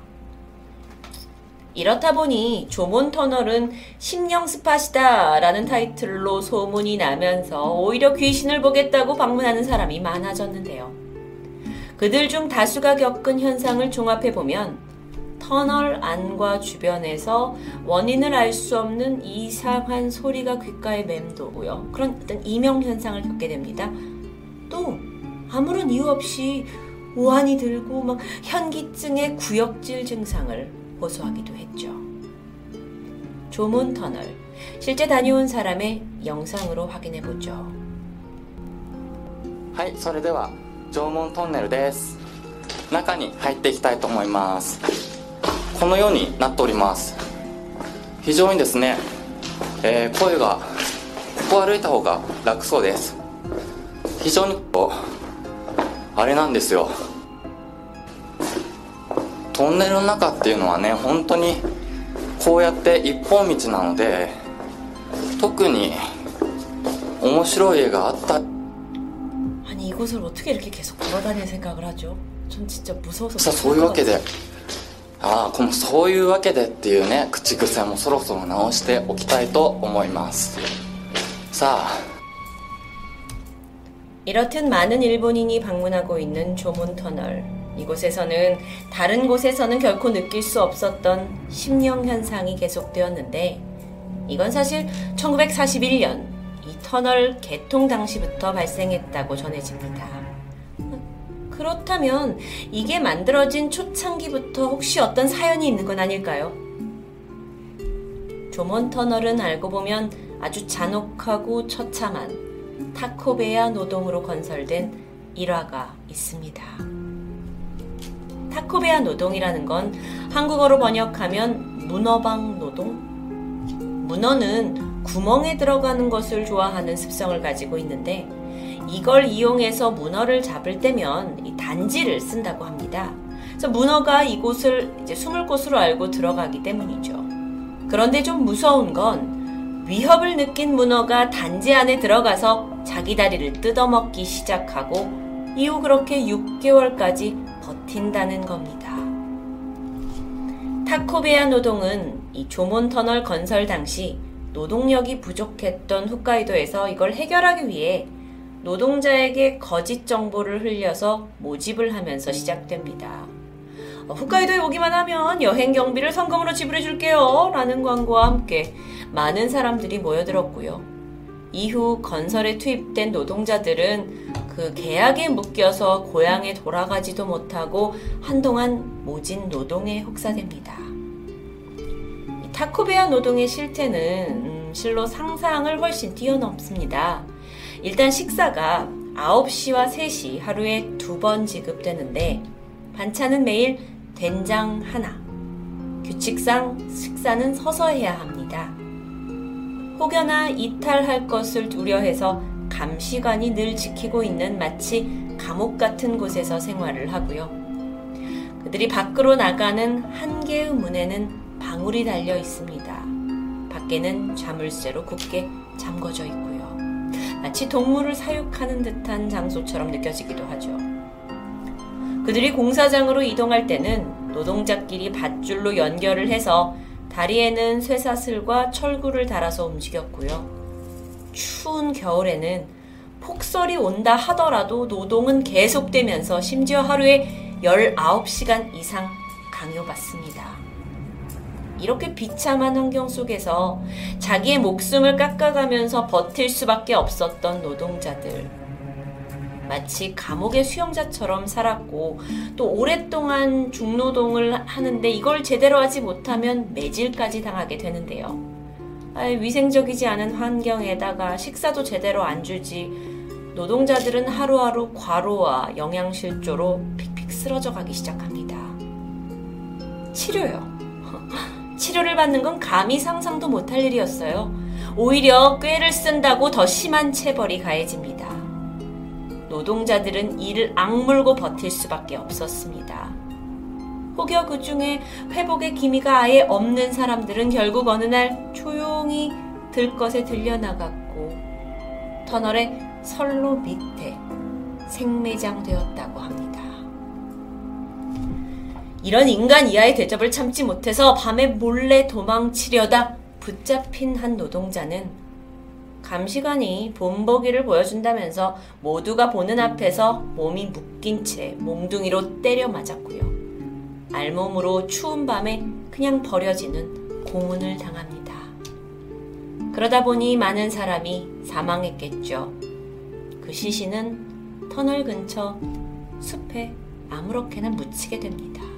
이렇다 보니 조몬 터널은 심령 스팟이다라는 타이틀로 소문이 나면서 오히려 귀신을 보겠다고 방문하는 사람이 많아졌는데요. 그들 중 다수가 겪은 현상을 종합해 보면 터널 안과 주변에서 원인을 알 수 없는 이상한 소리가 귓가에 맴도고요. 그런 어떤 이명 현상을 겪게 됩니다. 또 아무런 이유 없이 우환이 들고 막 현기증의 구역질 증상을 호소하기도 했죠. 조문 터널. 실제 다녀온 사람의 영상으로 확인해 보죠. 非常にですね、えー、声がここ歩いた方が楽そうです非常にあれなんですよトンネルの中っていうのはね本当にこうやって一本道なので特に面白い絵があった아니이곳을어떻게이렇게계속돌아다닐생각을하죠전진짜무서워서さあそういうわけで ああこのそういうわけでっていうね口癖もそろそろ直しておきたいと思いますさあ이렇듯많은일본인이방문하고있는조문터널 이곳에서는 다른 곳에서는 결코 느낄 수 없었던 심령 현상이 계속되었는데 이건 사실 1941년 이 터널 개통 당시부터 발생했다고 전해집니다. 그렇다면 이게 만들어진 초창기부터 혹시 어떤 사연이 있는 건 아닐까요? 조몬 터널은 알고 보면 아주 잔혹하고 처참한 타코베야 노동으로 건설된 일화가 있습니다. 타코베야 노동이라는 건 한국어로 번역하면 문어방 노동? 문어는 구멍에 들어가는 것을 좋아하는 습성을 가지고 있는데 이걸 이용해서 문어를 잡을 때면 이 단지를 쓴다고 합니다. 그래서 문어가 이곳을 이제 숨을 곳으로 알고 들어가기 때문이죠. 그런데 좀 무서운 건 위협을 느낀 문어가 단지 안에 들어가서 자기 다리를 뜯어먹기 시작하고 이후 그렇게 6개월까지 버틴다는 겁니다. 타코베야 노동은 이 조몬 터널 건설 당시 노동력이 부족했던 홋카이도에서 이걸 해결하기 위해 노동자에게 거짓 정보를 흘려서 모집을 하면서 시작됩니다. 어, 홋카이도에 오기만 하면 여행 경비를 성금으로 지불해 줄게요. 라는 광고와 함께 많은 사람들이 모여들었고요. 이후 건설에 투입된 노동자들은 그 계약에 묶여서 고향에 돌아가지도 못하고 한동안 모진 노동에 혹사됩니다. 타코베아 노동의 실태는 음, 실로 상상을 훨씬 뛰어넘습니다. 일단 식사가 9시와 3시 하루에 두 번 지급되는데 반찬은 매일 된장 하나. 규칙상 식사는 서서 해야 합니다. 혹여나 이탈할 것을 두려해서 감시관이 늘 지키고 있는 마치 감옥 같은 곳에서 생활을 하고요. 그들이 밖으로 나가는 한 개의 문에는 방울이 달려 있습니다. 밖에는 자물쇠로 굳게 잠궈져 있고요. 마치 동물을 사육하는 듯한 장소처럼 느껴지기도 하죠. 그들이 공사장으로 이동할 때는 노동자끼리 밧줄로 연결을 해서 다리에는 쇠사슬과 철구를 달아서 움직였고요. 추운 겨울에는 폭설이 온다 하더라도 노동은 계속되면서 심지어 하루에 19시간 이상 강요받습니다. 이렇게 비참한 환경 속에서 자기의 목숨을 깎아가면서 버틸 수밖에 없었던 노동자들. 마치 감옥의 수용자처럼 살았고 또 오랫동안 중노동을 하는데 이걸 제대로 하지 못하면 매질까지 당하게 되는데요. 아이, 위생적이지 않은 환경에다가 식사도 제대로 안 주지 노동자들은 하루하루 과로와 영양실조로 픽픽 쓰러져 가기 시작합니다. 치료요. [laughs] 치료를 받는 건 감히 상상도 못할 일이었어요. 오히려 꾀를 쓴다고 더 심한 체벌이 가해집니다. 노동자들은 이를 악물고 버틸 수밖에 없었습니다. 혹여 그 중에 회복의 기미가 아예 없는 사람들은 결국 어느 날 조용히 들것에 들려나갔고 터널의 선로 밑에 생매장되었다고 합니다. 이런 인간 이하의 대접을 참지 못해서 밤에 몰래 도망치려다 붙잡힌 한 노동자는 감시관이 본보기를 보여준다면서 모두가 보는 앞에서 몸이 묶인 채 몽둥이로 때려 맞았고요. 알몸으로 추운 밤에 그냥 버려지는 고문을 당합니다. 그러다 보니 많은 사람이 사망했겠죠. 그 시신은 터널 근처 숲에 아무렇게나 묻히게 됩니다.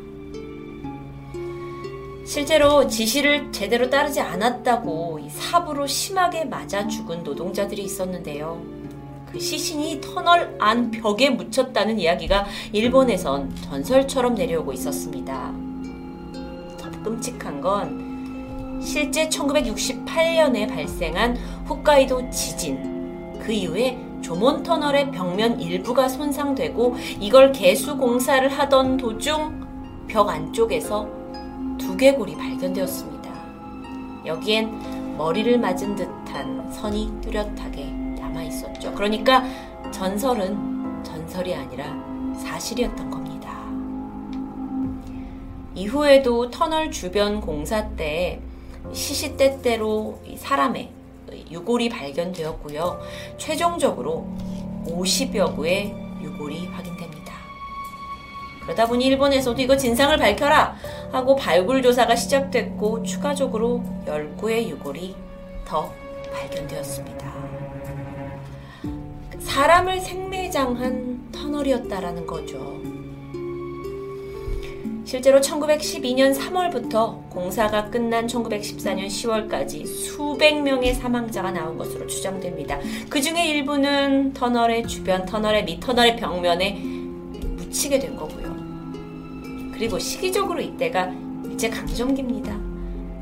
실제로 지시를 제대로 따르지 않았다고 사부로 심하게 맞아 죽은 노동자들이 있었는데요. 그 시신이 터널 안 벽에 묻혔다는 이야기가 일본에선 전설처럼 내려오고 있었습니다. 더 끔찍한 건 실제 1968년에 발생한 홋카이도 지진. 그 이후에 조몬 터널의 벽면 일부가 손상되고 이걸 개수 공사를 하던 도중 벽 안쪽에서 두개골이 발견되었습니다. 여기엔 머리를 맞은 듯한 선이 뚜렷하게 남아 있었죠. 그러니까 전설은 전설이 아니라 사실이었던 겁니다. 이후에도 터널 주변 공사 때 시시때때로 사람의 유골이 발견되었고요. 최종적으로 50여 구의 유골이 확인됩니다. 그러다 보니 일본에서도 이거 진상을 밝혀라 하고 발굴 조사가 시작됐고 추가적으로 10구의 유골이 더 발견되었습니다. 사람을 생매장한 터널이었다라는 거죠. 실제로 1912년 3월부터 공사가 끝난 1914년 10월까지 수백 명의 사망자가 나온 것으로 추정됩니다. 그 중에 일부는 터널의 주변, 터널의 밑, 터널의 벽면에 묻히게 된 거고요. 그리고 시기적으로 이때가 일제 강점기입니다.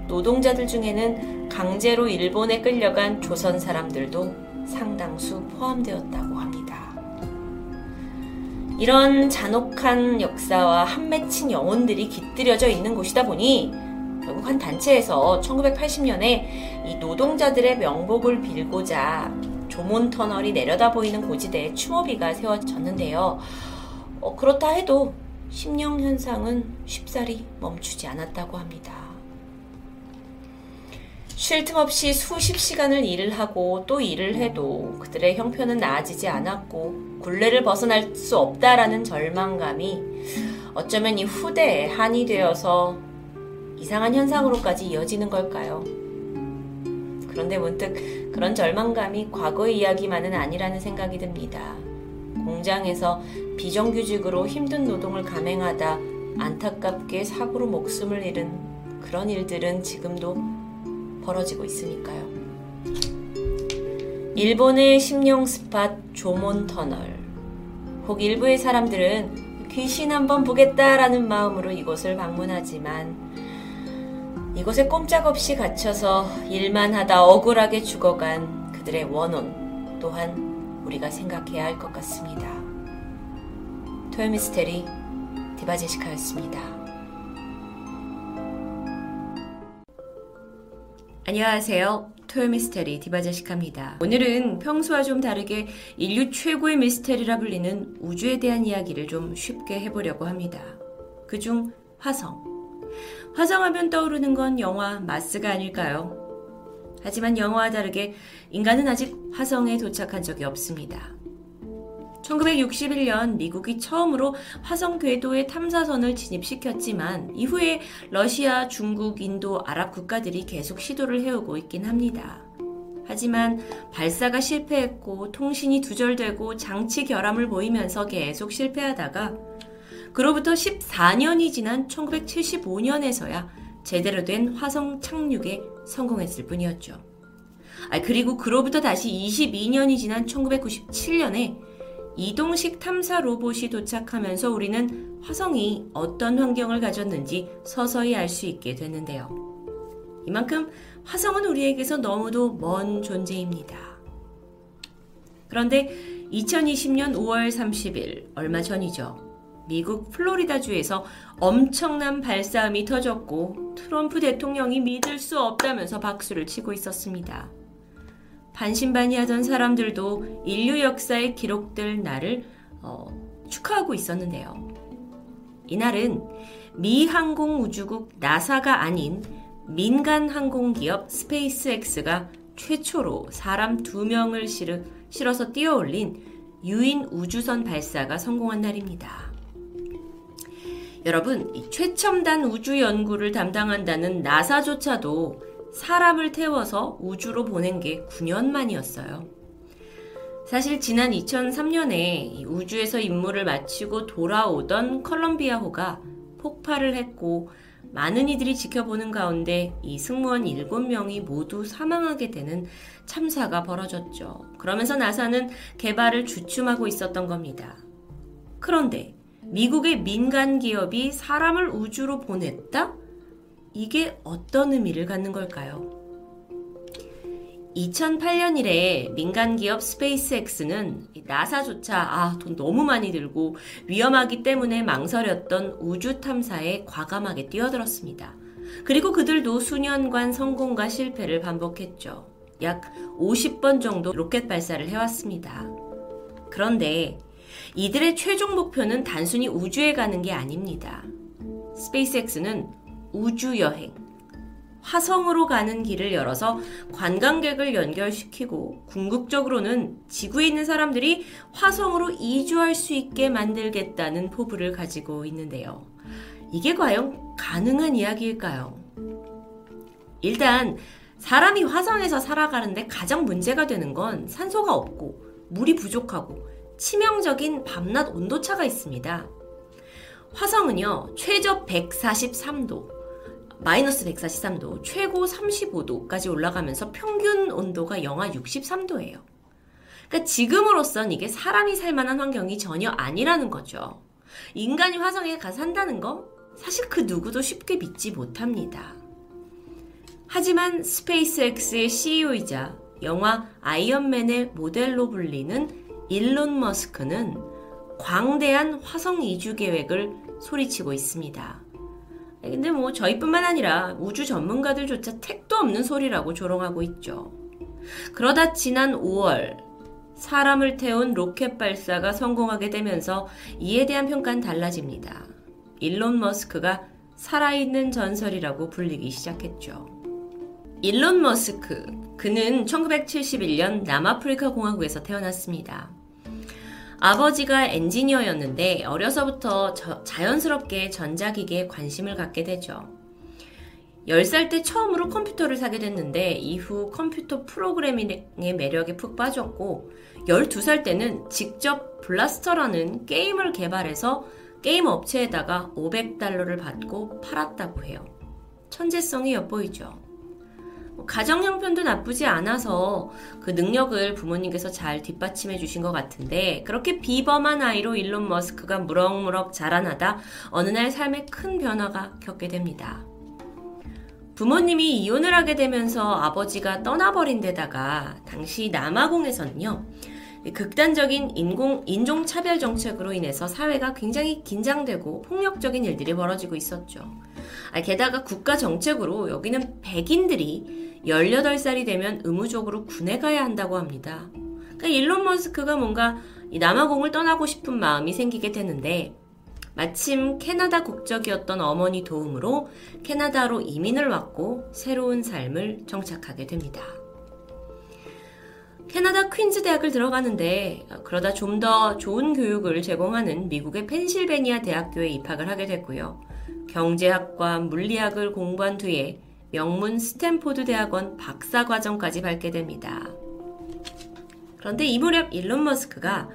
노동자들 중에는 강제로 일본에 끌려간 조선 사람들도 상당수 포함되었다고 합니다. 이런 잔혹한 역사와 한 맺힌 영혼들이 깃들여져 있는 곳이다 보니 결국 한 단체에서 1980년에 이 노동자들의 명복을 빌고자 조몬 터널이 내려다 보이는 고지대에 추모비가 세워졌는데요. 어, 그렇다 해도 심령 현상은 쉽사리 멈추지 않았다고 합니다. 쉴 틈 없이 수십 시간을 일을 하고 또 일을 해도 그들의 형편은 나아지지 않았고 굴레를 벗어날 수 없다라는 절망감이 어쩌면 이 후대에 한이 되어서 이상한 현상으로까지 이어지는 걸까요? 그런데 문득 그런 절망감이 과거의 이야기만은 아니라는 생각이 듭니다. 공장에서 비정규직으로 힘든 노동을 감행하다 안타깝게 사고로 목숨을 잃은 그런 일들은 지금도 벌어지고 있으니까요. 일본의 심령 스팟 조몬 터널. 혹 일부의 사람들은 귀신 한번 보겠다라는 마음으로 이곳을 방문하지만 이곳에 꼼짝없이 갇혀서 일만 하다 억울하게 죽어간 그들의 원혼 또한 우리가 생각해야 할 것 같습니다. 토요미스테리 디바제시카였습니다. 안녕하세요. 토요미스테리 디바제시카입니다. 오늘은 평소와 좀 다르게 인류 최고의 미스테리라 불리는 우주에 대한 이야기를 좀 쉽게 해보려고 합니다. 그중 화성. 화성하면 떠오르는 건 영화 마스가 아닐까요? 하지만 영화와 다르게 인간은 아직 화성에 도착한 적이 없습니다. 1961년 미국이 처음으로 화성 궤도에 탐사선을 진입시켰지만 이후에 러시아, 중국, 인도, 아랍 국가들이 계속 시도를 해오고 있긴 합니다. 하지만 발사가 실패했고 통신이 두절되고 장치 결함을 보이면서 계속 실패하다가 그로부터 14년이 지난 1975년에서야 제대로 된 화성 착륙에 성공했을 뿐이었죠. 아, 그리고 그로부터 다시 22년이 지난 1997년에 이동식 탐사 로봇이 도착하면서 우리는 화성이 어떤 환경을 가졌는지 서서히 알 수 있게 됐는데요. 이만큼 화성은 우리에게서 너무도 먼 존재입니다. 그런데 2020년 5월 30일, 얼마 전이죠. 미국 플로리다주에서 엄청난 발사음이 터졌고 트럼프 대통령이 믿을 수 없다면서 박수를 치고 있었습니다. 반신반의하던 사람들도 인류 역사에 기록될 날을 어, 축하하고 있었는데요. 이날은 미 항공우주국 나사가 아닌 민간 항공기업 스페이스X가 최초로 사람 두 명을 실으, 실어서 띄어올린 유인 우주선 발사가 성공한 날입니다. 여러분, 최첨단 우주 연구를 담당한다는 나사조차도 사람을 태워서 우주로 보낸 게 9년 만이었어요. 사실 지난 2003년에 우주에서 임무를 마치고 돌아오던 컬럼비아호가 폭발을 했고 많은 이들이 지켜보는 가운데 이 승무원 7명이 모두 사망하게 되는 참사가 벌어졌죠. 그러면서 나사는 개발을 주춤하고 있었던 겁니다. 그런데 미국의 민간 기업이 사람을 우주로 보냈다? 이게 어떤 의미를 갖는 걸까요? 2008년 이래 민간 기업 스페이스X는 나사조차 아, 돈 너무 많이 들고 위험하기 때문에 망설였던 우주 탐사에 과감하게 뛰어들었습니다. 그리고 그들도 수년간 성공과 실패를 반복했죠. 약 50번 정도 로켓 발사를 해왔습니다. 그런데 이들의 최종 목표는 단순히 우주에 가는 게 아닙니다. 스페이스X는 우주 여행, 화성으로 가는 길을 열어서 관광객을 연결시키고 궁극적으로는 지구에 있는 사람들이 화성으로 이주할 수 있게 만들겠다는 포부를 가지고 있는데요. 이게 과연 가능한 이야기일까요? 일단 사람이 화성에서 살아가는데 가장 문제가 되는 건 산소가 없고 물이 부족하고 치명적인 밤낮 온도차가 있습니다. 화성은요, 최저 143도, 마이너스 143도, 최고 35도까지 올라가면서 평균 온도가 영하 63도예요. 그러니까 지금으로선 이게 사람이 살 만한 환경이 전혀 아니라는 거죠. 인간이 화성에 가 산다는 거 사실 그 누구도 쉽게 믿지 못합니다. 하지만 스페이스X의 CEO이자 영화 아이언맨의 모델로 불리는 일론 머스크는 광대한 화성 이주 계획을 소리치고 있습니다. 근데 뭐 저희뿐만 아니라 우주 전문가들조차 택도 없는 소리라고 조롱하고 있죠. 그러다 지난 5월 사람을 태운 로켓 발사가 성공하게 되면서 이에 대한 평가는 달라집니다. 일론 머스크가 살아있는 전설이라고 불리기 시작했죠. 일론 머스크, 그는 1971년 남아프리카 공화국에서 태어났습니다. 아버지가 엔지니어였는데 어려서부터 자연스럽게 전자기기에 관심을 갖게 되죠. 10살 때 처음으로 컴퓨터를 사게 됐는데 이후 컴퓨터 프로그래밍의 매력에 푹 빠졌고 12살 때는 직접 블라스터라는 게임을 개발해서 게임 업체에다가 500달러를 받고 팔았다고 해요. 천재성이 엿보이죠. 뭐 가정 형편도 나쁘지 않아서 그 능력을 부모님께서 잘 뒷받침해 주신 것 같은데 그렇게 비범한 아이로 일론 머스크가 무럭무럭 자라나다 어느 날 삶에 큰 변화가 겪게 됩니다. 부모님이 이혼을 하게 되면서 아버지가 떠나버린 데다가 당시 남아공에서는요, 극단적인 인공, 인종차별 정책으로 인해서 사회가 굉장히 긴장되고 폭력적인 일들이 벌어지고 있었죠. 아, 게다가 국가 정책으로 여기는 백인들이 18살이 되면 의무적으로 군에 가야 한다고 합니다. 그러니까 일론 머스크가 뭔가 남아공을 떠나고 싶은 마음이 생기게 되는데 마침 캐나다 국적이었던 어머니 도움으로 캐나다로 이민을 왔고 새로운 삶을 정착하게 됩니다. 캐나다 퀸즈 대학을 들어가는데 그러다 좀 더 좋은 교육을 제공하는 미국의 펜실베니아 대학교에 입학을 하게 됐고요. 경제학과 물리학을 공부한 뒤에 명문 스탠포드 대학원 박사 과정까지 밟게 됩니다. 그런데 이 무렵 일론 머스크가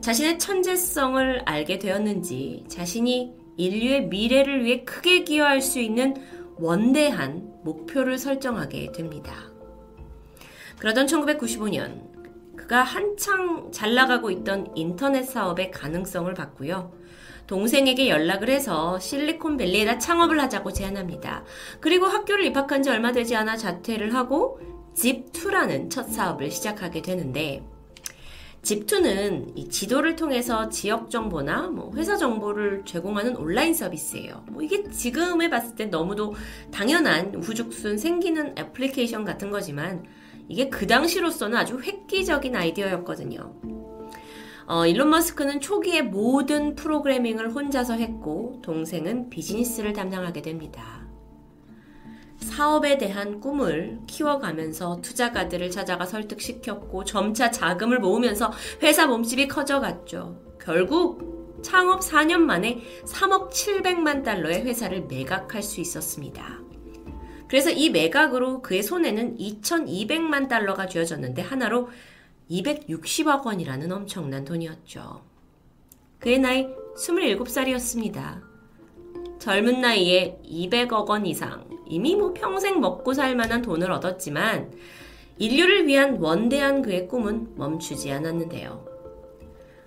자신의 천재성을 알게 되었는지 자신이 인류의 미래를 위해 크게 기여할 수 있는 원대한 목표를 설정하게 됩니다. 그러던 1995년 그가 한창 잘 나가고 있던 인터넷 사업의 가능성을 봤고요. 동생에게 연락을 해서 실리콘밸리에다 창업을 하자고 제안합니다. 그리고 학교를 입학한 지 얼마 되지 않아 자퇴를 하고 집2라는 첫 사업을 시작하게 되는데 집투는 이 지도를 통해서 지역 정보나 뭐 회사 정보를 제공하는 온라인 서비스예요. 뭐 이게 지금에 봤을 때 너무도 당연한 우후죽순 생기는 애플리케이션 같은 거지만 이게 그 당시로서는 아주 획기적인 아이디어였거든요. 어, 일론 머스크는 초기에 모든 프로그래밍을 혼자서 했고 동생은 비즈니스를 담당하게 됩니다. 사업에 대한 꿈을 키워가면서 투자가들을 찾아가 설득시켰고 점차 자금을 모으면서 회사 몸집이 커져갔죠. 결국 창업 4년 만에 3억 700만 달러의 회사를 매각할 수 있었습니다. 그래서 이 매각으로 그의 손에는 2200만 달러가 쥐어졌는데 하나로 260억 원이라는 엄청난 돈이었죠. 그의 나이 27살이었습니다. 젊은 나이에 200억 원 이상, 이미 뭐 평생 먹고 살 만한 돈을 얻었지만 인류를 위한 원대한 그의 꿈은 멈추지 않았는데요.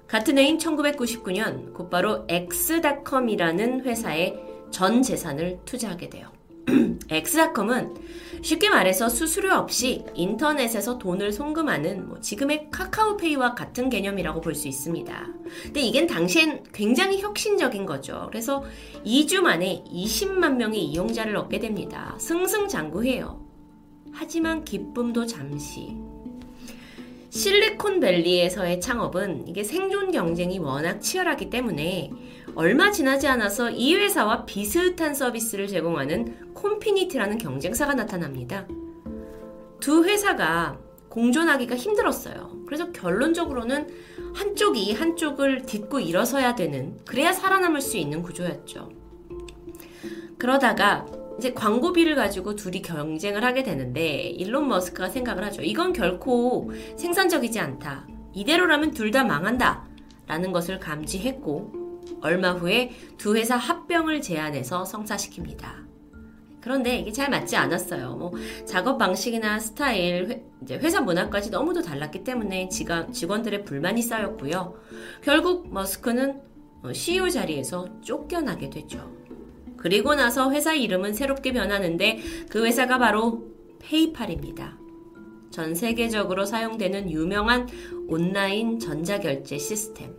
같은 해인 1999년 곧바로 엑스닷컴이라는 회사에 전 재산을 투자하게 돼요. [clears throat] 엑스닷컴은 쉽게 말해서 수수료 없이 인터넷에서 돈을 송금하는 뭐 지금의 카카오페이와 같은 개념이라고 볼 수 있습니다. 근데 이겐 당시엔 굉장히 혁신적인 거죠. 그래서 2주 만에 20만 명의 이용자를 얻게 됩니다. 승승장구해요. 하지만 기쁨도 잠시. 실리콘밸리에서의 창업은 이게 생존 경쟁이 워낙 치열하기 때문에 얼마 지나지 않아서 이 회사와 비슷한 서비스를 제공하는 콤피니티라는 경쟁사가 나타납니다. 두 회사가 공존하기가 힘들었어요. 그래서 결론적으로는 한쪽이 한쪽을 딛고 일어서야 되는, 그래야 살아남을 수 있는 구조였죠. 그러다가 이제 광고비를 가지고 둘이 경쟁을 하게 되는데 일론 머스크가 생각을 하죠. 이건 결코 생산적이지 않다. 이대로라면 둘 다 망한다. 라는 것을 감지했고 얼마 후에 두 회사 합병을 제안해서 성사시킵니다. 그런데 이게 잘 맞지 않았어요. 뭐 작업 방식이나 스타일, 회, 회사 문화까지 너무도 달랐기 때문에 직원, 직원들의 불만이 쌓였고요. 결국 머스크는 CEO 자리에서 쫓겨나게 되죠. 그리고 나서 회사 이름은 새롭게 변하는데 그 회사가 바로 페이팔입니다. 전 세계적으로 사용되는 유명한 온라인 전자결제 시스템.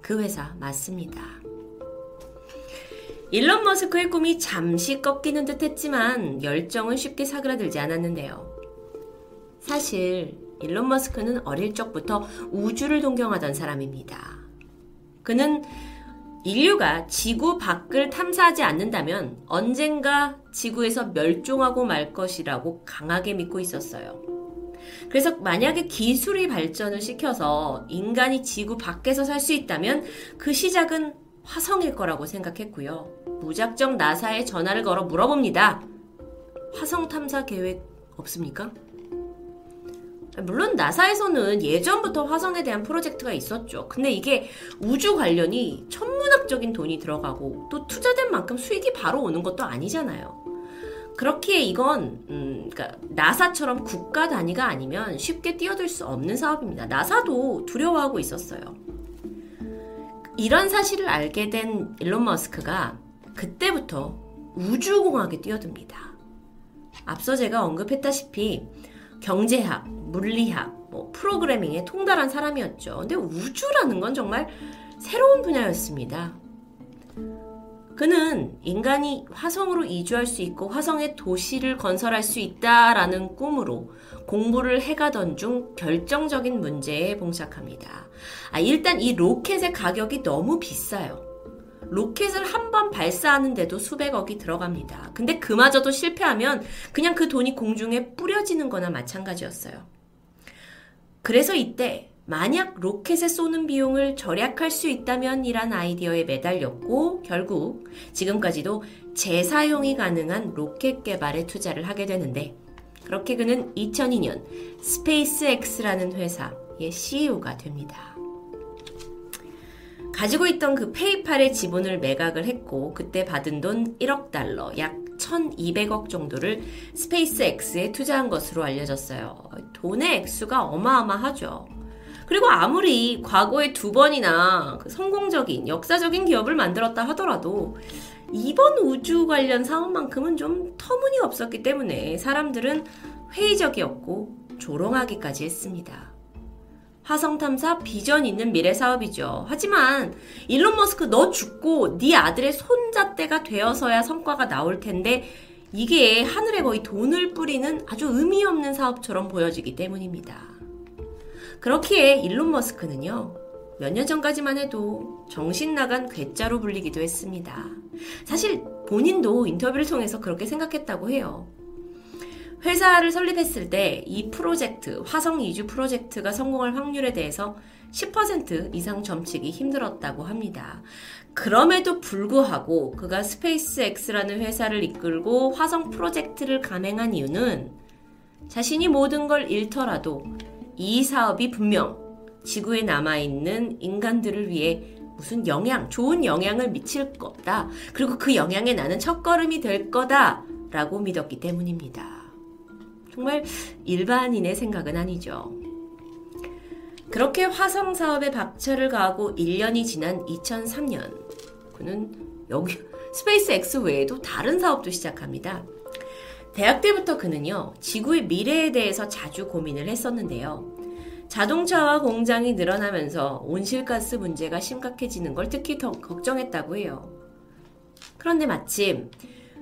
그 회사 맞습니다. 일론 머스크의 꿈이 잠시 꺾이는 듯 했지만 열정은 쉽게 사그라들지 않았는데요. 사실 일론 머스크는 어릴 적부터 우주를 동경하던 사람입니다. 그는 인류가 지구 밖을 탐사하지 않는다면 언젠가 지구에서 멸종하고 말 것이라고 강하게 믿고 있었어요. 그래서 만약에 기술이 발전을 시켜서 인간이 지구 밖에서 살 수 있다면 그 시작은 화성일 거라고 생각했고요. 무작정 나사에 전화를 걸어 물어봅니다. 화성 탐사 계획 없습니까? 물론 나사에서는 예전부터 화성에 대한 프로젝트가 있었죠. 근데 이게 우주 관련이 천문학적인 돈이 들어가고 또 투자된 만큼 수익이 바로 오는 것도 아니잖아요. 그렇기에 이건 음, 그러니까 나사처럼 국가 단위가 아니면 쉽게 뛰어들 수 없는 사업입니다. 나사도 두려워하고 있었어요. 이런 사실을 알게 된 일론 머스크가 그때부터 우주공학에 뛰어듭니다. 앞서 제가 언급했다시피 경제학, 물리학, 뭐 프로그래밍에 통달한 사람이었죠. 근데 우주라는 건 정말 새로운 분야였습니다. 그는 인간이 화성으로 이주할 수 있고 화성에 도시를 건설할 수 있다라는 꿈으로 공부를 해가던 중 결정적인 문제에 봉착합니다. 아, 일단 이 로켓의 가격이 너무 비싸요. 로켓을 한 번 발사하는데도 수백억이 들어갑니다. 근데 그마저도 실패하면 그냥 그 돈이 공중에 뿌려지는 거나 마찬가지였어요. 그래서 이때 만약 로켓에 쏘는 비용을 절약할 수 있다면 이란 아이디어에 매달렸고 결국 지금까지도 재사용이 가능한 로켓 개발에 투자를 하게 되는데 그렇게 그는 2002년 스페이스X라는 회사의 CEO가 됩니다. 가지고 있던 그 페이팔의 지분을 매각을 했고 그때 받은 돈 1억 달러 약 1200억 정도를 스페이스X에 투자한 것으로 알려졌어요. 돈의 액수가 어마어마하죠. 그리고 아무리 과거에 두 번이나 그 성공적인 역사적인 기업을 만들었다 하더라도 이번 우주 관련 사업만큼은 좀 터무니없었기 때문에 사람들은 회의적이었고 조롱하기까지 했습니다. 화성 탐사 비전 있는 미래 사업이죠. 하지만 일론 머스크 너 죽고 네 아들의 손자대가 되어서야 성과가 나올 텐데 이게 하늘에 거의 돈을 뿌리는 아주 의미 없는 사업처럼 보여지기 때문입니다. 그렇기에 일론 머스크는요, 몇 년 전까지만 해도 정신 나간 괴짜로 불리기도 했습니다. 사실 본인도 인터뷰를 통해서 그렇게 생각했다고 해요. 회사를 설립했을 때 이 프로젝트, 화성 이주 프로젝트가 성공할 확률에 대해서 10% 이상 점치기 힘들었다고 합니다. 그럼에도 불구하고 그가 스페이스X라는 회사를 이끌고 화성 프로젝트를 감행한 이유는 자신이 모든 걸 잃더라도 이 사업이 분명 지구에 남아있는 인간들을 위해 무슨 영향, 좋은 영향을 미칠 거다. 그리고 그 영향에 나는 첫걸음이 될 거다. 라고 믿었기 때문입니다. 정말 일반인의 생각은 아니죠. 그렇게 화성 사업에 박차를 가하고 1년이 지난 2003년, 그는 여기 스페이스 X 외에도 다른 사업도 시작합니다. 대학 때부터 그는요, 지구의 미래에 대해서 자주 고민을 했었는데요. 자동차와 공장이 늘어나면서 온실가스 문제가 심각해지는 걸 특히 더 걱정했다고 해요. 그런데 마침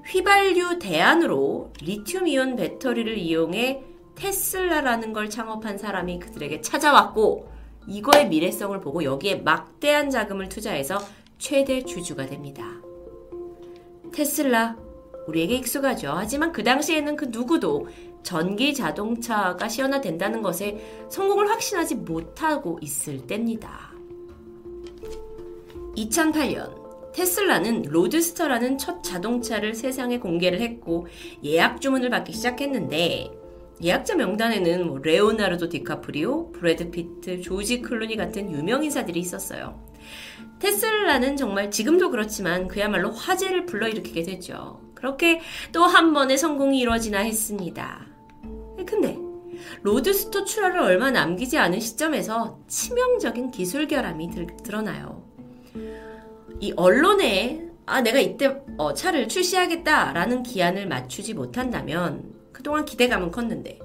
휘발유 대안으로 리튬이온 배터리를 이용해 테슬라라는 걸 창업한 사람이 그들에게 찾아왔고 이거의 미래성을 보고 여기에 막대한 자금을 투자해서 최대 주주가 됩니다. 테슬라 우리에게 익숙하죠. 하지만 그 당시에는 그 누구도 전기 자동차가 실현화된다는 것에 성공을 확신하지 못하고 있을 때입니다. 2008년 테슬라는 로드스터라는 첫 자동차를 세상에 공개를 했고 예약 주문을 받기 시작했는데 예약자 명단에는 뭐 레오나르도 디카프리오, 브래드 피트, 조지 클루니 같은 유명 인사들이 있었어요. 테슬라는 정말 지금도 그렇지만 그야말로 화제를 불러일으키게 되죠. 그렇게 또 한 번의 성공이 이루어지나 했습니다. 근데 로드스터 출하를 얼마 남기지 않은 시점에서 치명적인 기술 결함이 들, 드러나요. 이 언론에 아 내가 이때 어, 차를 출시하겠다라는 기한을 맞추지 못한다면 그동안 기대감은 컸는데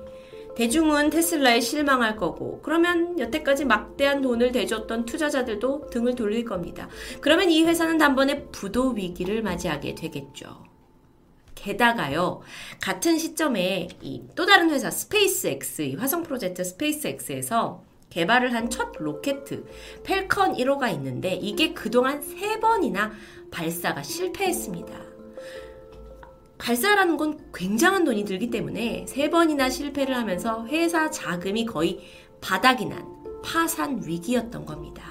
대중은 테슬라에 실망할 거고 그러면 여태까지 막대한 돈을 대줬던 투자자들도 등을 돌릴 겁니다. 그러면 이 회사는 단번에 부도 위기를 맞이하게 되겠죠. 게다가요, 같은 시점에 이 또 다른 회사 스페이스X, 화성 프로젝트 스페이스X에서 개발을 한 첫 로켓 팰컨 1호가 있는데 이게 그동안 세 번이나 발사가 실패했습니다. 발사라는 건 굉장한 돈이 들기 때문에 세 번이나 실패를 하면서 회사 자금이 거의 바닥이 난 파산 위기였던 겁니다.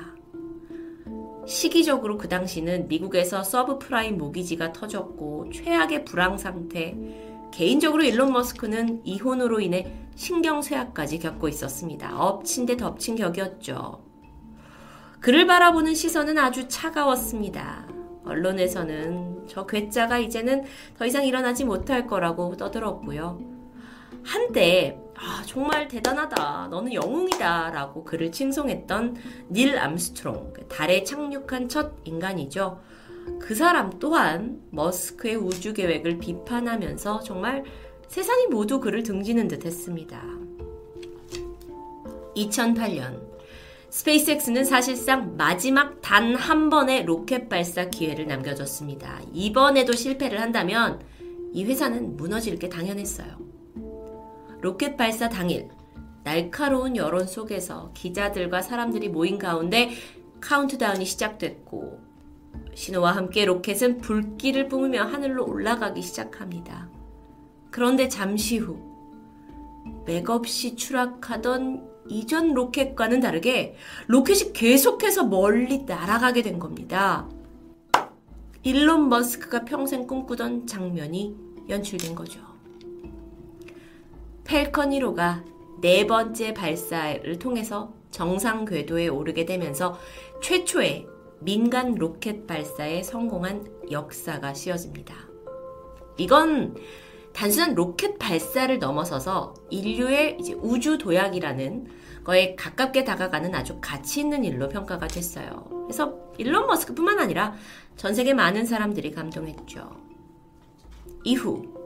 시기적으로 그 당시는 미국에서 서브프라임 모기지가 터졌고 최악의 불황 상태, 개인적으로 일론 머스크는 이혼으로 인해 신경쇠약까지 겪고 있었습니다. 엎친 데 덮친 격이었죠. 그를 바라보는 시선은 아주 차가웠습니다. 언론에서는 저 괴짜가 이제는 더 이상 일어나지 못할 거라고 떠들었고요. 한때 아, 정말 대단하다. 너는 영웅이다. 라고 그를 칭송했던 닐 암스트롱, 그 달에 착륙한 첫 인간이죠. 그 사람 또한 머스크의 우주 계획을 비판하면서 정말 세상이 모두 그를 등지는 듯 했습니다. 2008년, 스페이스X는 사실상 마지막 단 한 번의 로켓 발사 기회를 남겨뒀습니다. 이번에도 실패를 한다면 이 회사는 무너질 게 당연했어요. 로켓 발사 당일 날카로운 여론 속에서 기자들과 사람들이 모인 가운데 카운트다운이 시작됐고 신호와 함께 로켓은 불길을 뿜으며 하늘로 올라가기 시작합니다. 그런데 잠시 후 맥없이 추락하던 이전 로켓과는 다르게 로켓이 계속해서 멀리 날아가게 된 겁니다. 일론 머스크가 평생 꿈꾸던 장면이 연출된 거죠. 펠컨 1호가 네 번째 발사를 통해서 정상 궤도에 오르게 되면서 최초의 민간 로켓 발사에 성공한 역사가 씌워집니다. 이건 단순한 로켓 발사를 넘어서서 인류의 우주 도약이라는 거에 가깝게 다가가는 아주 가치 있는 일로 평가가 됐어요. 그래서 일론 머스크뿐만 아니라 전 세계 많은 사람들이 감동했죠. 이후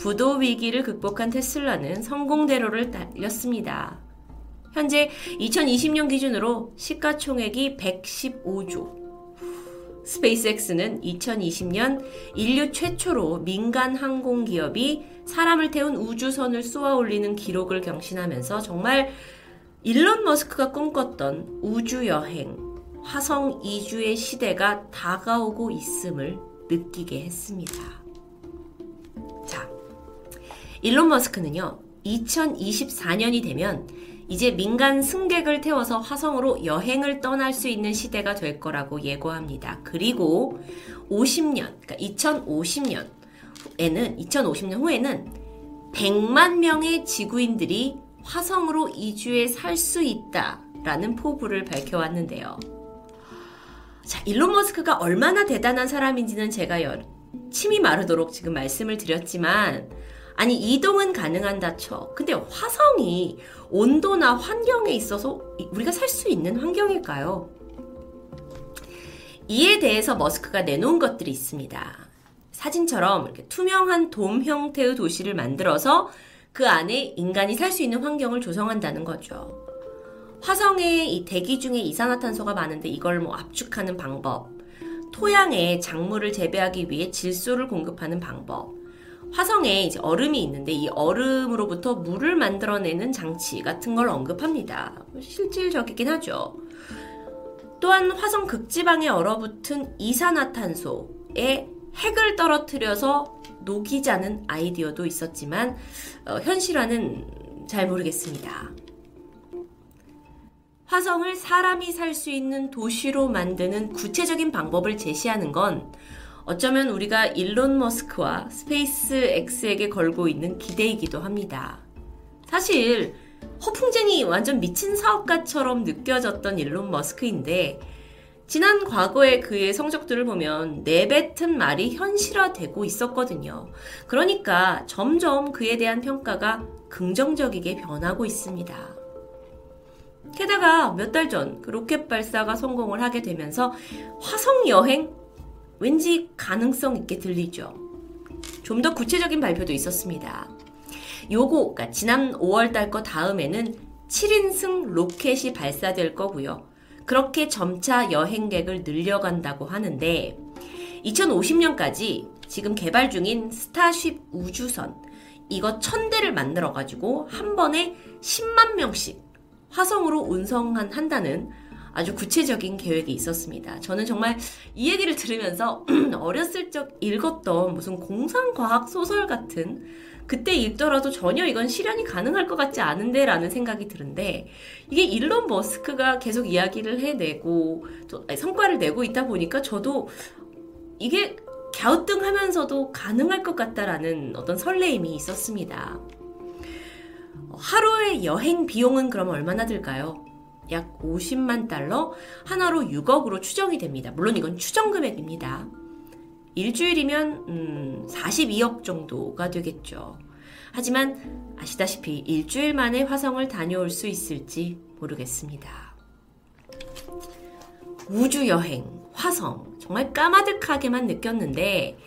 부도 위기를 극복한 테슬라는 성공대로를 달렸습니다. 현재 2020년 기준으로 시가총액이 115조. 스페이스X는 2020년 인류 최초로 민간 항공 기업이 사람을 태운 우주선을 쏘아 올리는 기록을 경신하면서 정말 일론 머스크가 꿈꿨던 우주 여행, 화성 이주의 시대가 다가오고 있음을 느끼게 했습니다. 일론 머스크는요, 2024년이 되면 이제 민간 승객을 태워서 화성으로 여행을 떠날 수 있는 시대가 될 거라고 예고합니다. 그리고 50년, 그러니까 2050년에는, 2050년 후에는 100만 명의 지구인들이 화성으로 이주해 살 수 있다라는 포부를 밝혀왔는데요. 자, 일론 머스크가 얼마나 대단한 사람인지는 제가 여, 침이 마르도록 지금 말씀을 드렸지만, 아니 이동은 가능한 다 쳐. 근데 화성이 온도나 환경에 있어서 우리가 살 수 있는 환경일까요? 이에 대해서 머스크가 내놓은 것들이 있습니다. 사진처럼 이렇게 투명한 돔 형태의 도시를 만들어서 그 안에 인간이 살 수 있는 환경을 조성한다는 거죠. 화성에 이 대기 중에 이산화탄소가 많은데 이걸 뭐 압축하는 방법, 토양에 작물을 재배하기 위해 질소를 공급하는 방법, 화성에 이제 얼음이 있는데 이 얼음으로부터 물을 만들어내는 장치 같은 걸 언급합니다. 실질적이긴 하죠. 또한 화성 극지방에 얼어붙은 이산화탄소에 핵을 떨어뜨려서 녹이자는 아이디어도 있었지만 어, 현실화는 잘 모르겠습니다. 화성을 사람이 살 수 있는 도시로 만드는 구체적인 방법을 제시하는 건 어쩌면 우리가 일론 머스크와 스페이스 X에게 걸고 있는 기대이기도 합니다. 사실 허풍쟁이 완전 미친 사업가처럼 느껴졌던 일론 머스크인데 지난 과거의 그의 성적들을 보면 내뱉은 말이 현실화되고 있었거든요. 그러니까 점점 그에 대한 평가가 긍정적이게 변하고 있습니다. 게다가 몇 달 전 그 로켓 발사가 성공을 하게 되면서 화성 여행 왠지 가능성 있게 들리죠. 좀 더 구체적인 발표도 있었습니다. 요거, 그러니까 지난 5월 달 거 다음에는 7인승 로켓이 발사될 거고요. 그렇게 점차 여행객을 늘려간다고 하는데 2050년까지 지금 개발 중인 스타쉽 우주선 이거 천대를 만들어 가지고 한 번에 10만 명씩 화성으로 운송한 한다는 아주 구체적인 계획이 있었습니다. 저는 정말 이 얘기를 들으면서 [clears throat] 어렸을 적 읽었던 무슨 공상과학 소설 같은 그때 읽더라도 전혀 이건 실현이 가능할 것 같지 않은데 라는 생각이 드는데 이게 일론 머스크가 계속 이야기를 해내고 또 성과를 내고 있다 보니까 저도 이게 갸우뚱하면서도 가능할 것 같다라는 어떤 설레임이 있었습니다. 하루의 여행 비용은 그럼 얼마나 들까요? 약 50만 달러, 하나로 6억으로 추정이 됩니다. 물론 이건 추정 금액입니다. 일주일이면 음, 42억 정도가 되겠죠. 하지만 아시다시피 일주일 만에 화성을 다녀올 수 있을지 모르겠습니다. 우주 여행, 화성 정말 까마득하게만 느꼈는데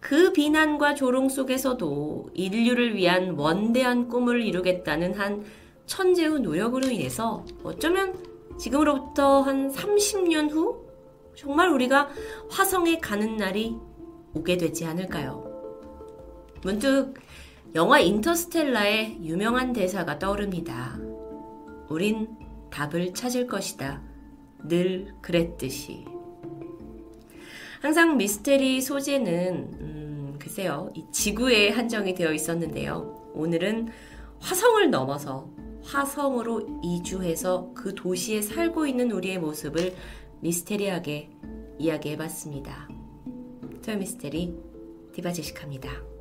그 비난과 조롱 속에서도 인류를 위한 원대한 꿈을 이루겠다는 한 천재의 노력으로 인해서 어쩌면 지금으로부터 한 30년 후 정말 우리가 화성에 가는 날이 오게 되지 않을까요? 문득 영화 인터스텔라의 유명한 대사가 떠오릅니다. 우린 답을 찾을 것이다. 늘 그랬듯이. 항상 미스테리 소재는, 음, 글쎄요, 이 지구에 한정이 되어 있었는데요. 오늘은 화성을 넘어서 화성으로 이주해서 그 도시에 살고 있는 우리의 모습을 미스테리하게 이야기해 봤습니다. 토요미스테리 디바제식합니다.